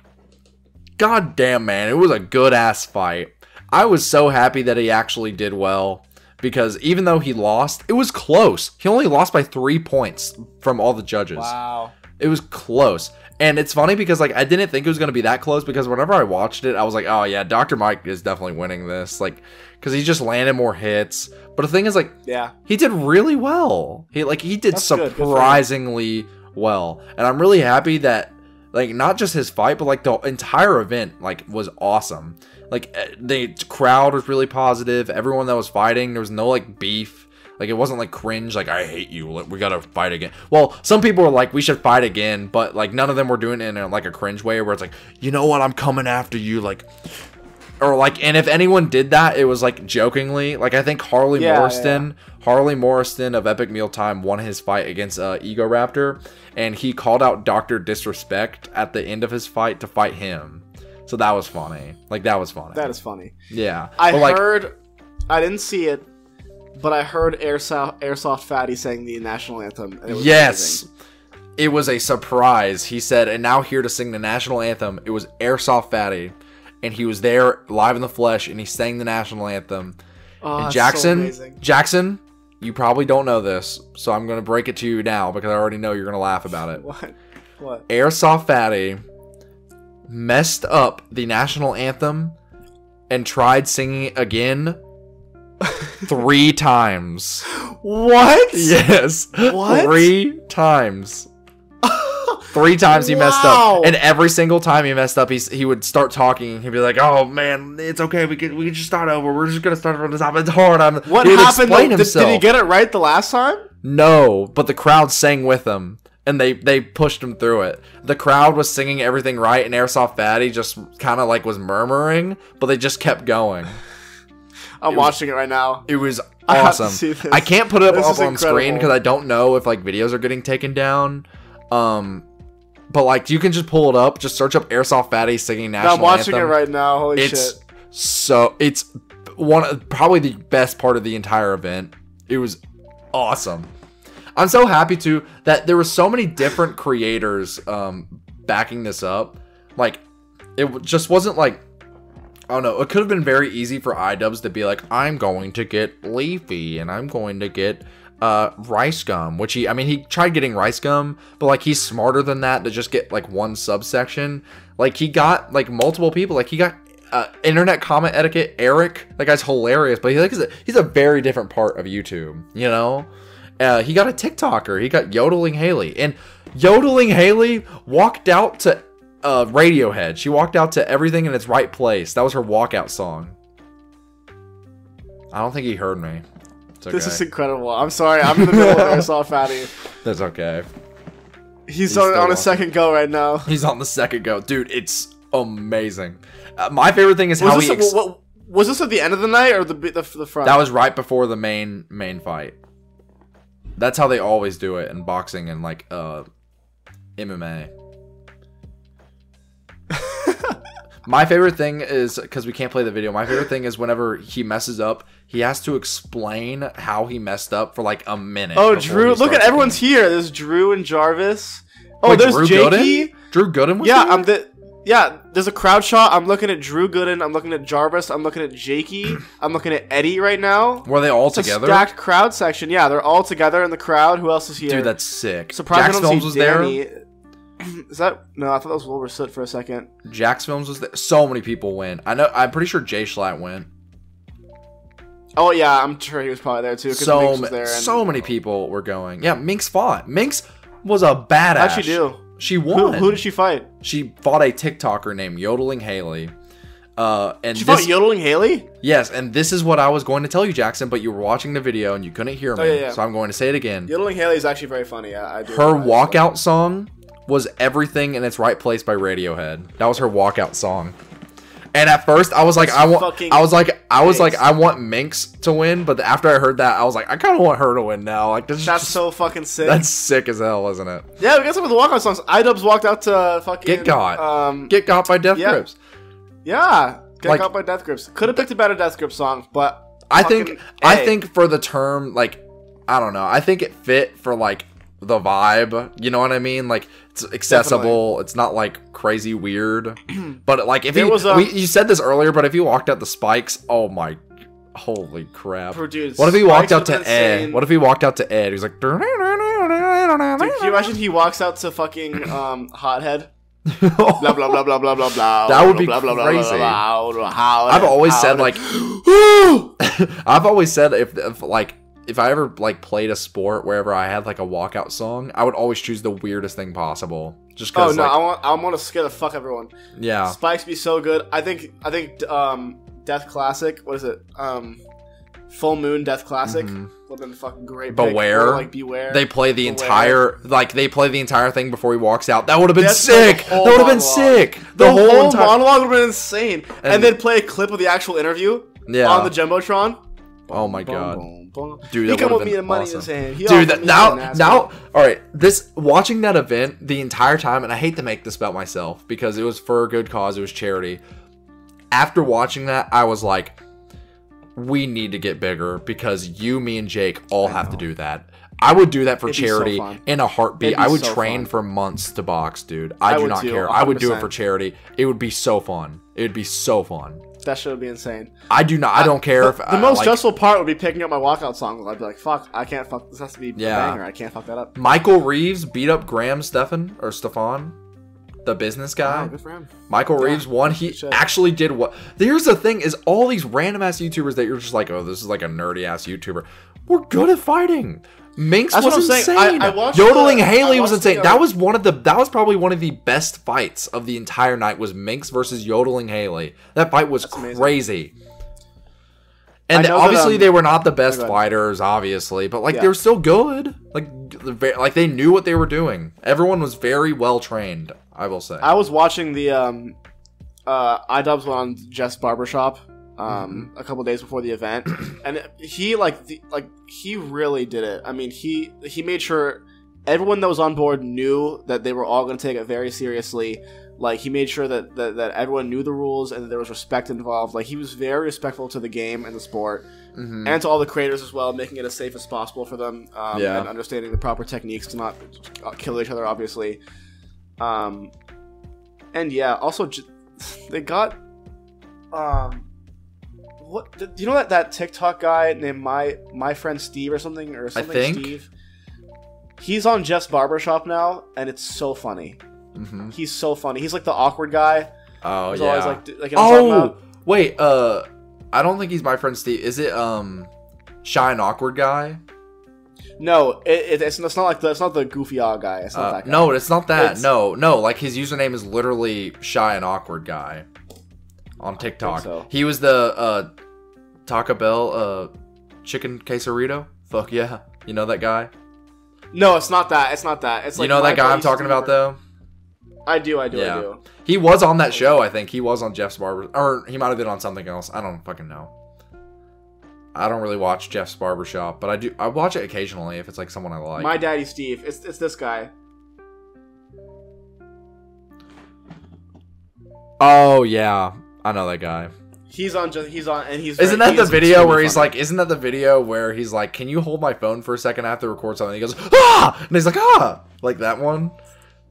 god damn man, it was a good ass fight. I was so happy that he actually did well because even though he lost, it was close. He only lost by 3 points from all the judges. wow. It was close. And it's funny because like I didn't think it was going to be that close because whenever I watched it, I was like, "Oh yeah, Dr. Mike is definitely winning this." Like cuz he just landed more hits. But the thing is like Yeah, he did really well. He like he did That's good. Good surprisingly well, and I'm really happy that like not just his fight, but like the entire event like was awesome. Like eh, the crowd was really positive. Everyone that was fighting, there was no like beef. Like it wasn't like cringe. Like I hate you. Like, we gotta fight again. Well, some people were like we should fight again, but like none of them were doing it in a, like a cringe way where it's like you know what I'm coming after you like or like and if anyone did that it was like jokingly like i think harley Yeah, morenstein harley morenstein of epic mealtime won his fight against uh, ego raptor and he called out dr disrespect at the end of his fight to fight him so that was funny like that was funny that is funny. yeah I But, like heard, I didn't see it, but I heard Airsoft Airsoft Fatty saying the national anthem. It was yes amazing. it was a surprise he said and now here to sing the national anthem it was airsoft fatty and he was there live in the flesh and he sang the national anthem Oh, And that's so Jackson, amazing. Jackson, you probably don't know this, so I'm gonna break it to you now because I already know you're gonna laugh about it. What? What? Airsoft Fatty messed up the national anthem and tried singing it again three times. What? Yes, What? Three times. Three times he messed up, and every single time he messed up, he he would start talking. He'd be like, "Oh man, it's okay. We can we can just start over. We're just gonna start from the top. It's hard." I'm, What happened? though? Did, did he get it right the last time? No, but the crowd sang with him, and they they pushed him through it. The crowd was singing everything right, and Airsoft Fatty just kind of like was murmuring, but they just kept going. I'm watching it right now. It was I awesome. this. I can't put it This up on screen because I don't know if like videos are getting taken down. Um, but like you can just pull it up. Just search up Airsoft Fatty singing No, national I'm watching anthem. it right now. Holy It's shit! so it's one of probably the best part of the entire event. It was awesome. I'm so happy too that there were so many different creators um backing this up. Like it just wasn't like I don't know. It could have been very easy for iDubbbz to be like, I'm going to get Leafy and I'm going to get uh rice gum, which he I mean he tried getting rice gum, but like he's smarter than that to just get like one subsection. Like he got like multiple people. Like he got uh, internet comment etiquette Eric. That guy's hilarious, but he like he's a, he's a very different part of YouTube, you know? Uh, he got a TikToker. He got yodeling Haley, and yodeling Haley walked out to uh, Radiohead. She walked out to everything in its right place. That was her walkout song. I don't think he heard me. It's okay. This is incredible. I'm sorry. I'm in the middle of airsoft fatty. That's okay. He's, still on, on a second go right now. He's on the second go, dude. It's amazing. Uh, my favorite thing is how Was he. this, Ex- what, was this at the end of the night or the the, the front? that was right before the main main fight. That's how they always do it in boxing and like uh MMA. My favorite thing is because we can't play the video. My favorite thing is whenever he messes up, he has to explain how he messed up for like a minute. Oh, Drew! Look at everyone's here. There's Drew and Jarvis. Oh, Wait, there's Drew Jakey. Gooden? Drew Gooden was Yeah, there? I'm the. Yeah, there's a crowd shot. I'm looking at Drew Gooden. I'm looking at Jarvis. I'm looking at Jakey. I'm looking at Eddie right now. Were they all It's a together? stacked crowd section. Yeah, they're all together in the crowd. Who else is here? Dude, that's sick. surprised I don't Films see was there. Is that no? I thought that was Wilbur Soot for a second. Jax Films was there. So many people went. I know. I'm pretty sure Jay Schlatt went. Oh yeah, I'm sure he was probably there too. So Minx was ma- there. And so many people were going. Yeah, Minx fought. Minx was a badass. How'd she do? She Who, won. who did she fight? she fought a TikToker named Yodeling Haley. Uh, and She this, fought Yodeling Haley. yes, and this is what I was going to tell you, Jackson, but you were watching the video and you couldn't hear me, Oh, yeah, yeah. so I'm going to say it again. Yodeling Haley is actually very funny. I, I do. Her walkout song was "Everything in Its Right Place" by Radiohead. That was her walkout song. And at first, I was like, I want, I was like, I was like. I want Minx to win. But after I heard that, I was like, I kind of want her to win now. Like this is That's just- so fucking sick. that's sick as hell, isn't it? yeah, we got some of the walkout songs. Idubbbz walked out to fucking Get Got. Um, Get got by Death Yeah. Grips. yeah, get Like- got by Death Grips. Could have picked a better Death Grips song, but I fucking think, I A. think for the term, like, I don't know. I think it fit for like the vibe. You know what I mean? Like it's accessible. It's not like crazy weird. but like if There you was a- we, you said this earlier, but if you walked out the spikes, oh my, holy crap! What if he walked out to Ed? What if he walked out to Ed? He's like, Dude, can you imagine he walks out to fucking um Hothead? Blah blah blah blah blah blah blah. That would be blah, blah, blah, crazy. Blah, blah, blah, how- I've always said like, I've always said if, if like if I ever like played a sport wherever I had like a walkout song, I would always choose the weirdest thing possible. Just Oh no, like, I want I want to scare the fuck everyone. yeah, Spikes be so good. I think I think um Death Classic. What is it? Um, Full Moon Death Classic. Mhm. Would have been fucking great. Beware. Like Beware. they play the Beware. entire like they play the entire thing before he walks out. That would have been That's sick. that would have been sick. the, The, whole, whole, entire monologue would have been insane. And, And- then play a clip of the actual interview yeah. on the jumbotron. oh my Boom, god. boom, Dude, he come with me the money awesome. in his hand. He Dude, that, now, now, all right. This watching that event the entire time, and I hate to make this about myself because it was for a good cause. It was charity. After watching that, I was like, we need to get bigger because you, me, and Jake all have to do that. I would do that for It'd be so charity in a heartbeat. I would so train fun. for months to box, dude. I, I do not too, care. I would do it for charity. It would be so fun. It would be so fun. That shit would be insane. I do not. I don't care if uh, The I- most like, stressful part would be picking up my walkout song. I'd be like, "Fuck, I can't fuck. This has to be Yeah. a banger. I can't fuck that up." Michael Reeves beat up Graham Stephan or Stefan, the business guy. Oh, good for him. Michael Yeah, Reeves won. He shit. actually did what. Here's the thing: is all these random ass YouTubers that you're just like, oh, this is like a nerdy ass YouTuber. We're good at fighting. Minx That's was insane. saying. I- I watched Yodeling the- Haley was insane. the, that uh, was one of the. That was probably one of the best fights of the entire night. Was Minx versus Yodeling Haley. That fight was amazing. crazy. I And know that, obviously um, they were not the best fighters, obviously, but like Yeah. they were still good. Like, the like they knew what they were doing. Everyone was very well trained. I will say. I was watching the um, uh, iDubbbz one on Jeff's barbershop um, Mm-hmm. a couple days before the event, and he like the, like he really did it. I mean, he he made sure everyone that was on board knew that they were all going to take it very seriously. Like he made sure that, that that everyone knew the rules and that there was respect involved. Like he was very respectful to the game and the sport, Mhm. and to all the creators as well, making it as safe as possible for them, um, Yeah. and understanding the proper techniques to not kill each other. Obviously, um, and yeah, also j- they got um, what do you know that that TikTok guy named my my friend Steve or something or something I think. Steve. He's on Jeff's barbershop now, and it's so funny. Mhm. He's so funny. He's like the awkward guy. Oh He's yeah. always like, like you know what I'm talking oh wait. Uh, I don't think he's my friend Steve. Is it um, shy and awkward guy? No, it, it, it's, it's not like the it's not the goofy odd guy. It's not Uh, that guy. no, it's not that. It's- no, no. Like his username is literally shy and awkward guy on TikTok. so. He was the uh, Taco Bell uh chicken quesarito. Fuck yeah. You know that guy? No, it's not that. It's not that. It's like you know that guy I'm talking about though? I do. I do. Yeah. I do. He was on that show, I think. He was on Jeff's Barber or he might have been on something else. I don't fucking know. I don't really watch Jeff's Barbershop, but I do I watch it occasionally if it's like someone I like. my daddy Steve. It's it's this guy. oh yeah. I know that guy. He's on. Just, he's on, and he's. Isn't that the video where he's funny. like, isn't that the video where he's like, can you hold my phone for a second? I have to record something. He goes, ah! And he's like, ah! Like that one.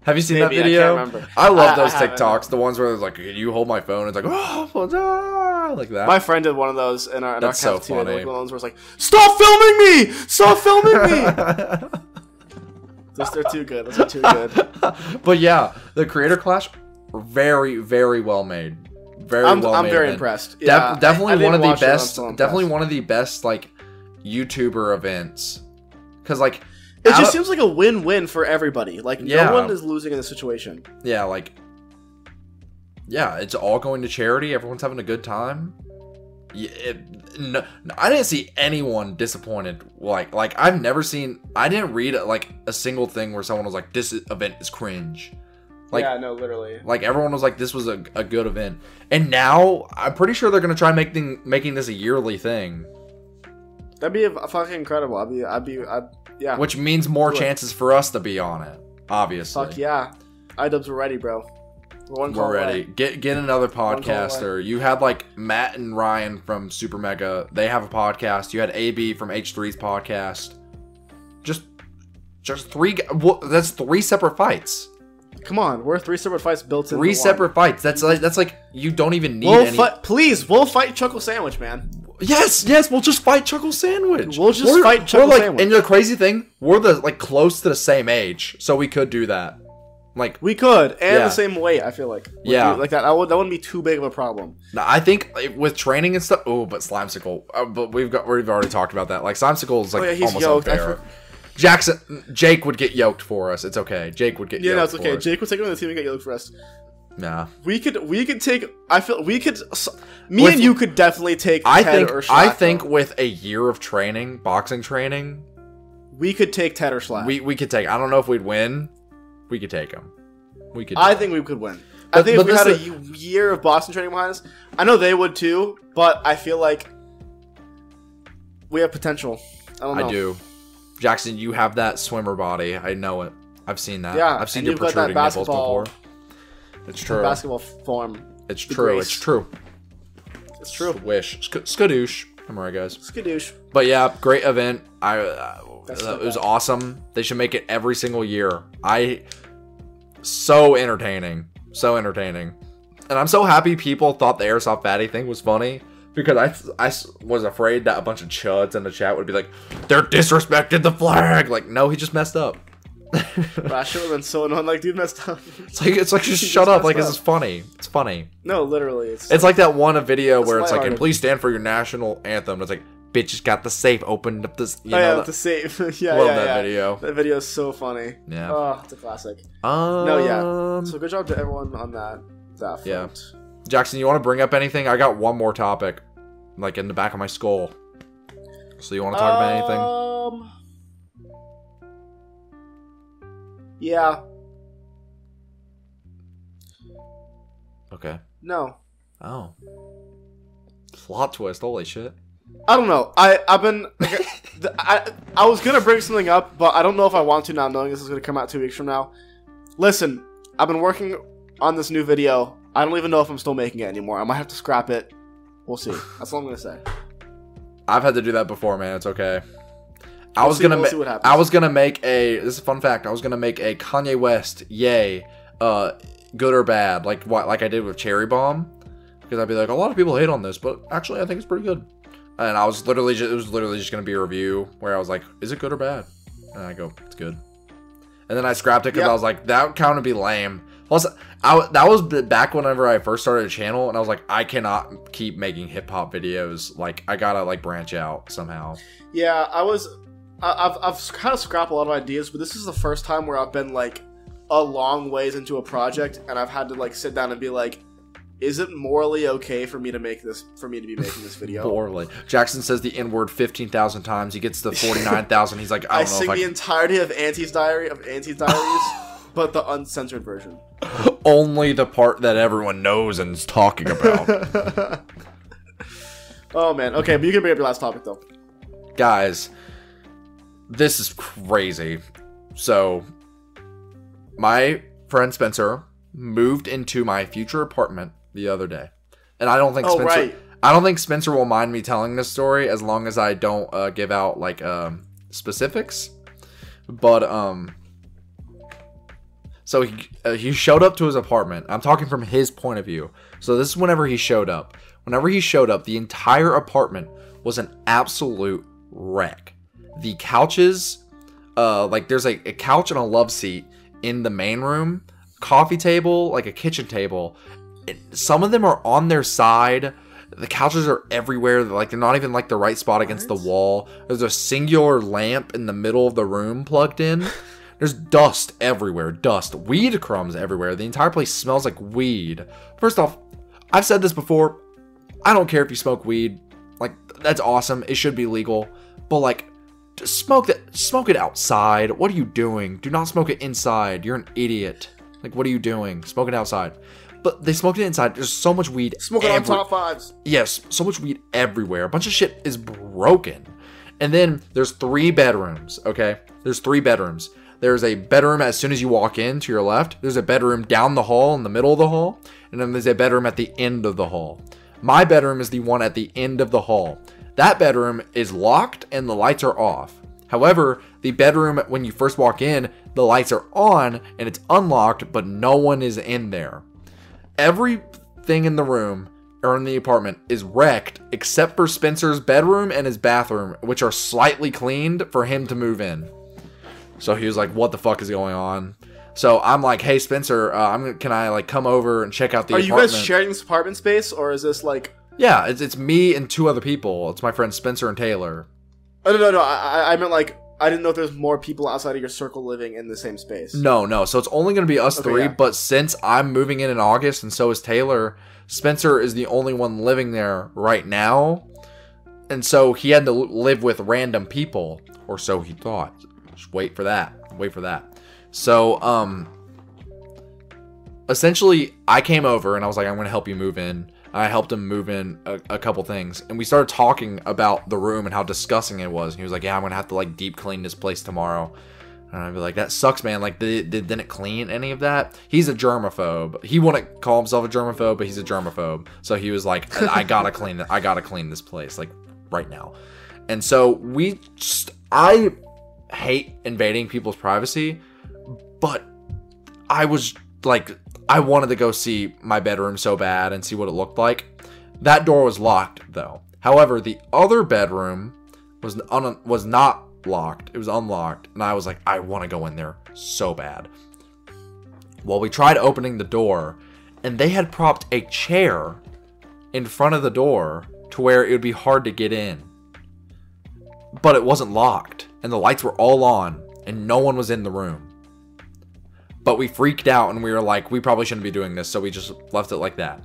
Have you seen Maybe, I that video? remember. I love I- I those haven't, TikToks. The ones where it's like, can you hold my phone? It's like, oh, ah, like that. My friend did one of those in our, in our That's so funny. One of those where it's like, "Stop filming me! Stop filming me!" those they're too good. Those are too good. but yeah, the Creator Clash, very, very well made. Very I'm, well I'm very event. impressed. Def- Yeah, definitely I- I one of the it, best. Definitely one of the best like YouTuber events. Cause like It just of- seems like a win-win for everybody. Like Yeah. no one is losing in this situation. yeah, like yeah, it's all going to charity. Everyone's having a good time. Yeah, it, no, I didn't see anyone disappointed. Like, like I've never seen. I didn't read like a single thing where someone was like, "This event is cringe." Like, yeah, no, literally. like everyone was like, "This was a, a good event." And now I'm pretty sure they're gonna try making making this a yearly thing, That'd be a, fucking incredible. I'd be, I'd be, I'd, yeah. which means more Do it. chances for us to be on it. Obviously, Fuck yeah. iDubbbz are ready, bro. We're one We're ready. away. Get get another podcaster. You had like Matt and Ryan from Super Mega. They have a podcast. You had AB from H3's podcast. Just just three. Well, that's three separate fights. Come on, we're three separate fights built in. Three separate fights. That's like that's like you don't even need We'll any. fight, please. We'll fight Chuckle Sandwich, man. Yes, yes. We'll just fight Chuckle Sandwich. We'll just fight Chuckle we're like, Sandwich. And the crazy thing, we're the like close to the same age, so we could do that. Like We could, and Yeah. the same weight. I feel like. Would Yeah. be- like that. That, would, that wouldn't be too big of a problem. I think like, with training and stuff. Oh, but Slimecicle. Uh, but we've got we've already talked about that. Like Slimecicle is like Oh, yeah, he's almost yoked. I unfair. for- Jackson, Jake would get yoked for us. It's okay. Jake would get. Yeah, yoked no, it's okay. Jake would take over the team and get you look for us. Nah. We could, we could take. I feel we could. Me With- and you could definitely take. I Ted think I think with a year of training, boxing training, we could take Ted or Schlatt. we we could take. I don't know if we'd win. We could take him. We could. I think we could win. But- I think if we had a year of Boston training behind us, I know they would too. But I feel like we have potential. I don't know. I do. Jackson, you have that swimmer body. I know it. I've seen that. Yeah, I've seen your protruding nipples before. It's true. Basketball form. It's true. It's true. It's true. Wish. Sk- skadoosh. I'm alright, guys. Skadoosh. But yeah, great event. I uh, the it was best. awesome. They should make it every single year. I so entertaining, so entertaining, and I'm so happy people thought the airsoft fatty thing was funny because I, I was afraid that a bunch of chuds in the chat would be like, they're disrespected the flag. Like, no, he just messed up. I should have been so annoying. Like, dude messed up. It's like it's like just He shut just up. Like messed this is funny. It's funny. No, literally, it's. It's like that one video It's where it's like, and please stand for your national anthem. It's like, bitch just got the safe, opened up this. You oh, know, yeah, that- to save. yeah, love yeah, that yeah. video. That video is so funny. Yeah. Oh, it's a classic. Um, No, yeah. So good job to everyone on that. That front. Yeah. Jackson, you want to bring up anything? I got one more topic, like in the back of my skull. So you want to talk about anything? Um. Yeah. Okay. No. Oh. Plot twist. Holy shit. I don't know. I I've been. I I was gonna bring something up, but I don't know if I want to now, knowing this is gonna come out two weeks from now. Listen, I've been working on this new video. I don't even know if I'm still making it anymore. I might have to scrap it. We'll see. That's all I'm gonna say. I've had to do that before, man. It's okay. I We'll was see- gonna we'll ma- see what happens. I was gonna make a this is a fun fact. I was gonna make a Kanye West yay, uh, good or bad, like what like I did with Cherry Bomb, because I'd be like a lot of people hate on this, but actually I think it's pretty good. And I was literally just, it was literally just gonna be a review where I was like, is it good or bad? And I go, it's good. And then I scrapped it because Yeah. I was like, that would kind of be lame. Plus, I that was back whenever I first started a channel, and I was like, I cannot keep making hip hop videos. Like, I gotta like branch out somehow. Yeah, I was. I, I've I've kind of scrapped a lot of ideas, but this is the first time where I've been like a long ways into a project, and I've had to like sit down and be like, is it morally okay for me to make this for me to be making this video? morally Jackson says the N word fifteen thousand times. He gets the forty nine thousand. He's like, I I, don't know sing the I entirety of Auntie's diary of Auntie's diaries, but the uncensored version. only the part that everyone knows and is talking about. Oh man. Okay, but you can bring up your last topic though. Guys, this is crazy. So, my friend Spencer moved into my future apartment the other day, and I don't think Oh, Spencer. right. I don't think Spencer will mind me telling this story as long as I don't uh, give out like um, specifics. But um, so he uh, he showed up to his apartment. I'm talking from his point of view. So this is whenever he showed up. Whenever he showed up, the entire apartment was an absolute wreck. The couches, uh, like there's like a couch and a love seat in the main room, coffee table, like a kitchen table. Some of them are on their side. The couches are everywhere. Like they're not even like the right spot against the wall. There's a singular lamp in the middle of the room plugged in. There's dust everywhere. Dust. Weed crumbs everywhere. The entire place smells like weed. First off, I've said this before. I don't care if you smoke weed. Like that's awesome. It should be legal. But like just smoke that smoke it outside. What are you doing? Do not smoke it inside. You're an idiot. Like what are you doing? Smoke it outside. But they smoked it inside. There's so much weed. Smoking on top fives. Yes, so much weed everywhere. A bunch of shit is broken. And then there's three bedrooms, okay? There's three bedrooms. There's a bedroom as soon as you walk in to your left. There's a bedroom down the hall in the middle of the hall. And then there's a bedroom at the end of the hall. My bedroom is the one at the end of the hall. That bedroom is locked and the lights are off. However, the bedroom, when you first walk in, the lights are on and it's unlocked, but no one is in there everything in the room or in the apartment is wrecked except for Spencer's bedroom and his bathroom, which are slightly cleaned for him to move in. So he was like, "What the fuck is going on?" So I'm like, "Hey Spencer, uh, I'm can I like come over and check out the Are you guys sharing this apartment space, or is this like? yeah, it's it's me and two other people. It's my friends Spencer and Taylor. Oh no, no, no. I, I- I meant like I didn't know if there's more people outside of your circle living in the same space. No, no. So it's only going to be us Okay, three. yeah. But since I'm moving in in August and so is Taylor, Spencer is the only one living there right now. And so he had to live with random people, or so he thought. Just wait for that. Wait for that. So, um, essentially, I came over and I was like, I'm going to help you move in. I helped him move in a, a couple things, and we started talking about the room and how disgusting it was. And he was like, "Yeah, I'm gonna have to like deep clean this place tomorrow." And I'd be like, "That sucks, man. Like, did, did didn't clean any of that?" He's a germaphobe. He wouldn't call himself a germaphobe, but he's a germaphobe. So he was like, "I gotta clean. I gotta clean this place like right now." And so we just, I hate invading people's privacy, but I was like, I wanted to go see my bedroom so bad and see what it looked like. That door was locked though. However, the other bedroom was un- was not locked. It was unlocked, and I was like, I want to go in there so bad. Well, we tried opening the door, and they had propped a chair in front of the door to where it would be hard to get in. But it wasn't locked, and the lights were all on, and no one was in the room but we freaked out and we were like, we probably shouldn't be doing this, so we just left it like that.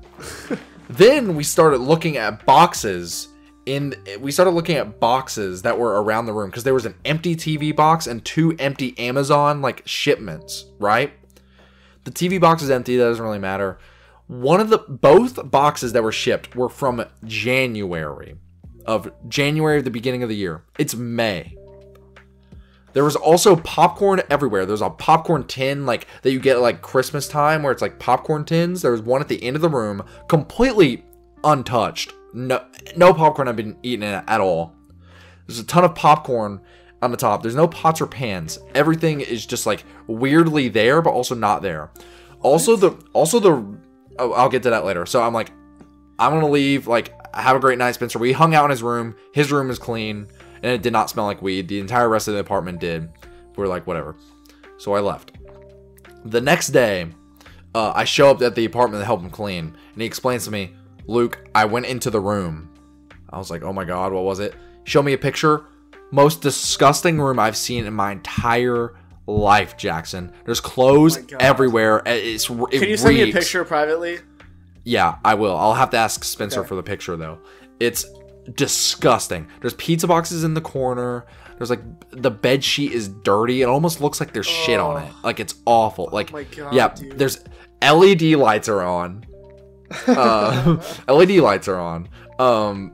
then we started looking at boxes in we started looking at boxes that were around the room because there was an empty TV box and two empty Amazon like shipments, right? The TV box is empty, that doesn't really matter. One of the both boxes that were shipped were from January of January of the beginning of the year. It's May. There was also popcorn everywhere. There's a popcorn tin like that you get at like Christmas time where it's like popcorn tins. There was one at the end of the room, completely untouched. No no popcorn had been eaten at all. There's a ton of popcorn on the top. There's no pots or pans. Everything is just like weirdly there but also not there. Also the also the oh, I'll get to that later. So I'm like I'm to leave like have a great night Spencer. We hung out in his room. His room is clean and it did not smell like weed. The entire rest of the apartment did. We were like, whatever. So I left. The next day, uh, I show up at the apartment to help him clean, and he explains to me, Luke, I went into the room. I was like, oh my god, what was it? Show me a picture. Most disgusting room I've seen in my entire life, Jackson. There's clothes Oh everywhere. It's, it Can you send me a picture privately? Yeah, I will. I'll have to ask Spencer Okay. for the picture though. It's disgusting. There's pizza boxes in the corner. There's like the bed sheet is dirty. It almost looks like there's shit on it. Like it's awful. Like Oh God, yeah, dude. there's LED lights are on. Uh, LED lights are on. Um,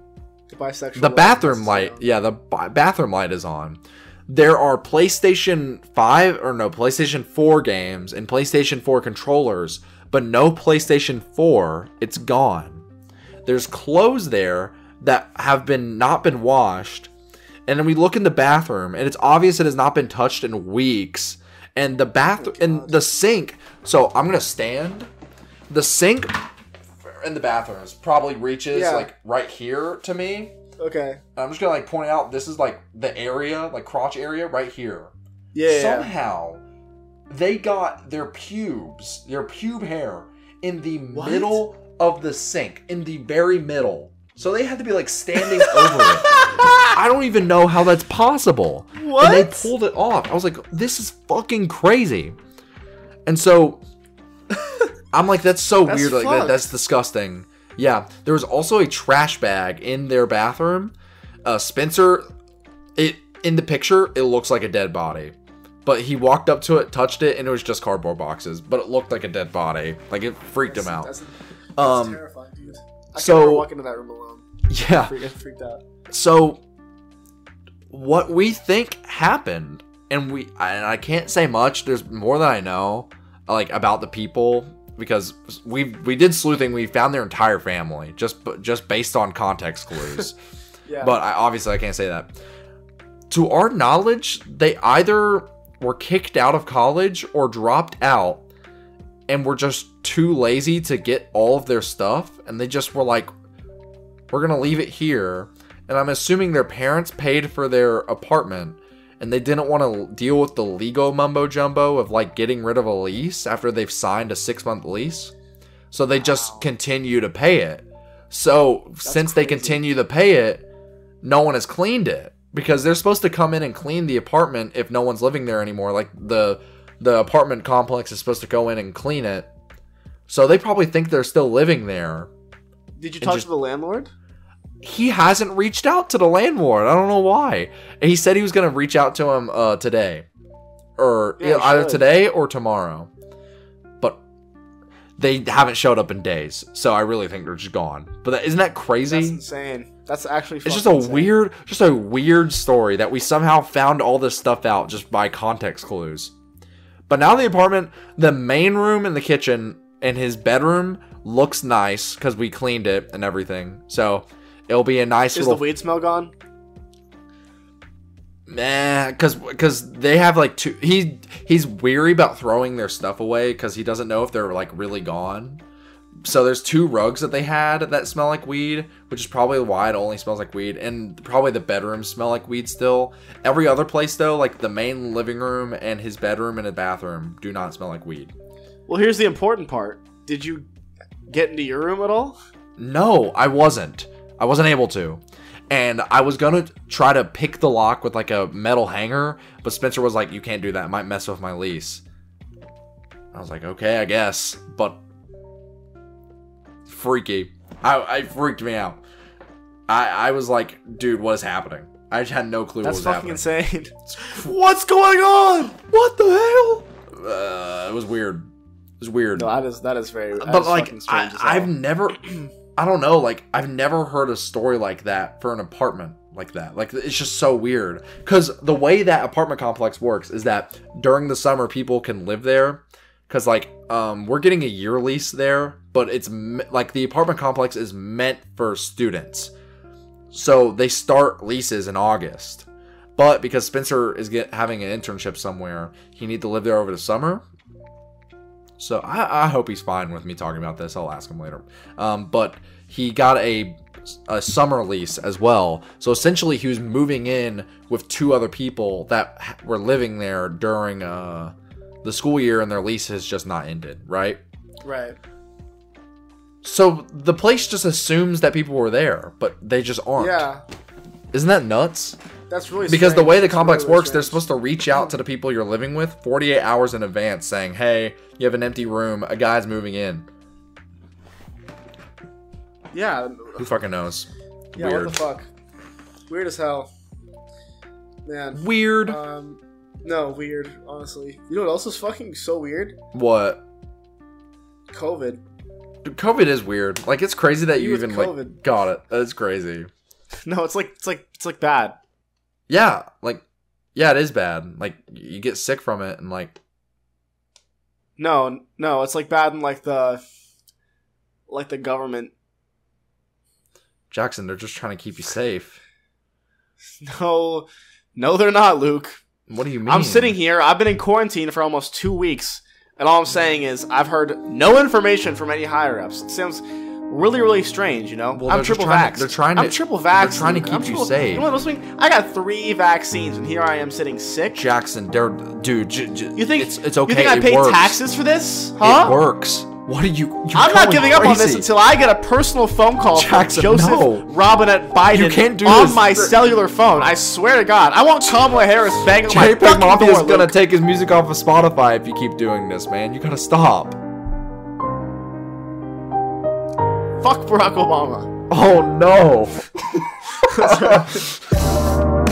The bisexual. the bathroom is light yeah the ba- bathroom light is on there are playstation 5 or no playstation 4 games and playstation 4 controllers but no playstation 4 it's gone there's clothes there that have been not been washed and then we look in the bathroom and it's obvious it has not been touched in weeks and the bath and the sink so i'm gonna stand the sink in the bathrooms probably reaches Yeah. like right here to me Okay. I'm just gonna like point out this is like the area, like crotch area right here. Yeah. yeah, yeah. Somehow they got their pubes, their pube hair in the What? middle of the sink, in the very middle. So they had to be like standing over it. I don't even know how that's possible. And they pulled it off. I was like, this is fucking crazy. And so I'm like, that's so That's weird. Like that, that's disgusting. Yeah. There was also a trash bag in their bathroom. Uh, Spencer, it in the picture, it looks like a dead body. But he walked up to it, touched it, and it was just cardboard boxes. But it looked like a dead body. Like it freaked him out. That's, that's Um, terrifying, dude. I so- walk into that room alone. Yeah. Freak, freaked out. So, what we think happened, and we and I can't say much. There's more than I know, like about the people because we we did sleuthing. We found their entire family just just based on context clues. Yeah. but I obviously I can't say that. To our knowledge, they either were kicked out of college or dropped out and were just too lazy to get all of their stuff and they just were like we're going to leave it here and I'm assuming their parents paid for their apartment and they didn't want to deal with the legal mumbo jumbo of like getting rid of a lease after they've signed a 6-month lease. So they just continue to pay it. So since they continue to pay it, no one has cleaned it because they're supposed to come in and clean the apartment if no one's living there anymore. Like the the apartment complex is supposed to go in and clean it. So they probably think they're still living there. Did you talk just- to the landlord? He hasn't reached out to the landlord. I don't know why. And he said he was going to reach out to him uh, today, or Yeah, you know, he either should. today or tomorrow. But they haven't showed up in days, so I really think they're just gone. But that, isn't that crazy? That's insane. That's actually. It's just a insane. weird, just a weird story that we somehow found all this stuff out just by context clues. But now the apartment, the main room and the kitchen and his bedroom looks nice because we cleaned it and everything. So it'll be a nice Is the weed smell gone? Nah, because because they have like two. He he's weary about throwing their stuff away because he doesn't know if they're like really gone. So there's two rugs that they had that smell like weed, which is probably why it only smells like weed, and probably the bedrooms smell like weed still. Every other place though, like the main living room and his bedroom and a bathroom, do not smell like weed. Well, here's the important part. Did you get into your room at all? No, I wasn't. I wasn't able to. And I was gonna try to pick the lock with like a metal hanger, but Spencer was like, "You can't do that. It might mess with my lease." I was like, "Okay, I guess," but freaky. I, I freaked me out. I I was like, "Dude, what is happening?" I just had no clue That's what was fucking happening. insane. What's going on? What the hell? Uh, it was weird. It was weird. No, that is that is very. that but is like I, I've never i don't know like i've never heard a story like that for an apartment like that. Like it's just so weird. Because the way that apartment complex works is that during the summer people can live there. Because like um we're getting a year lease there but it's me- like the apartment complex is meant for students. So they start leases in august. But because spencer is get, having an internship somewhere he need to live there over the summer so I, I hope he's fine with me talking about this. I'll ask him later. Um, but he got a a summer lease as well. So essentially, he was moving in with two other people that were living there during uh, the school year, and their lease has just not ended. Right. right. So the place just assumes that people were there, but they just aren't. Yeah, Isn't that nuts? That's really because the way the complex really, works, they're supposed to reach out to the people you're living with 48 hours in advance, saying, "Hey, you have an empty room. A guy's moving in." Yeah, Who fucking knows? yeah. Weird. What the fuck? Weird as hell, man. Weird. Um, no, weird. Honestly, you know what else is fucking so weird? what? COVID. COVID is weird. Like it's crazy that You you even COVID. like got it. That's crazy. No, it's like it's like it's like bad. Yeah, like yeah, it is bad. Like you get sick from it and like No, no, it's like bad in like the like the government. Jackson, they're just trying to keep you safe. No, no, they're not, Luke. What do you mean? I'm sitting here. I've been in quarantine for almost two weeks, and all I'm saying is I've heard no information from any higher ups. It sounds really, really strange. You know, Well, I'm triple vax. they're trying I'm to- triple they're vax. trying to keep I'm you triple- safe. You know? I got three vaccines, and here I am sitting sick. Jackson, they're dude. J- j- You think it's it's okay? You think I paid taxes for this? Huh? It works. What are you? I'm not giving up on this until I get a personal phone call Jackson, from Joseph no. Robinette Biden You can't do on this. my cellular phone. I swear to God, I want Kamala Harris banging on my JPEG fucking Mafia is gonna Luke. take his music off of Spotify if you keep doing this, man. You gotta stop. Fuck Barack Obama. Oh no.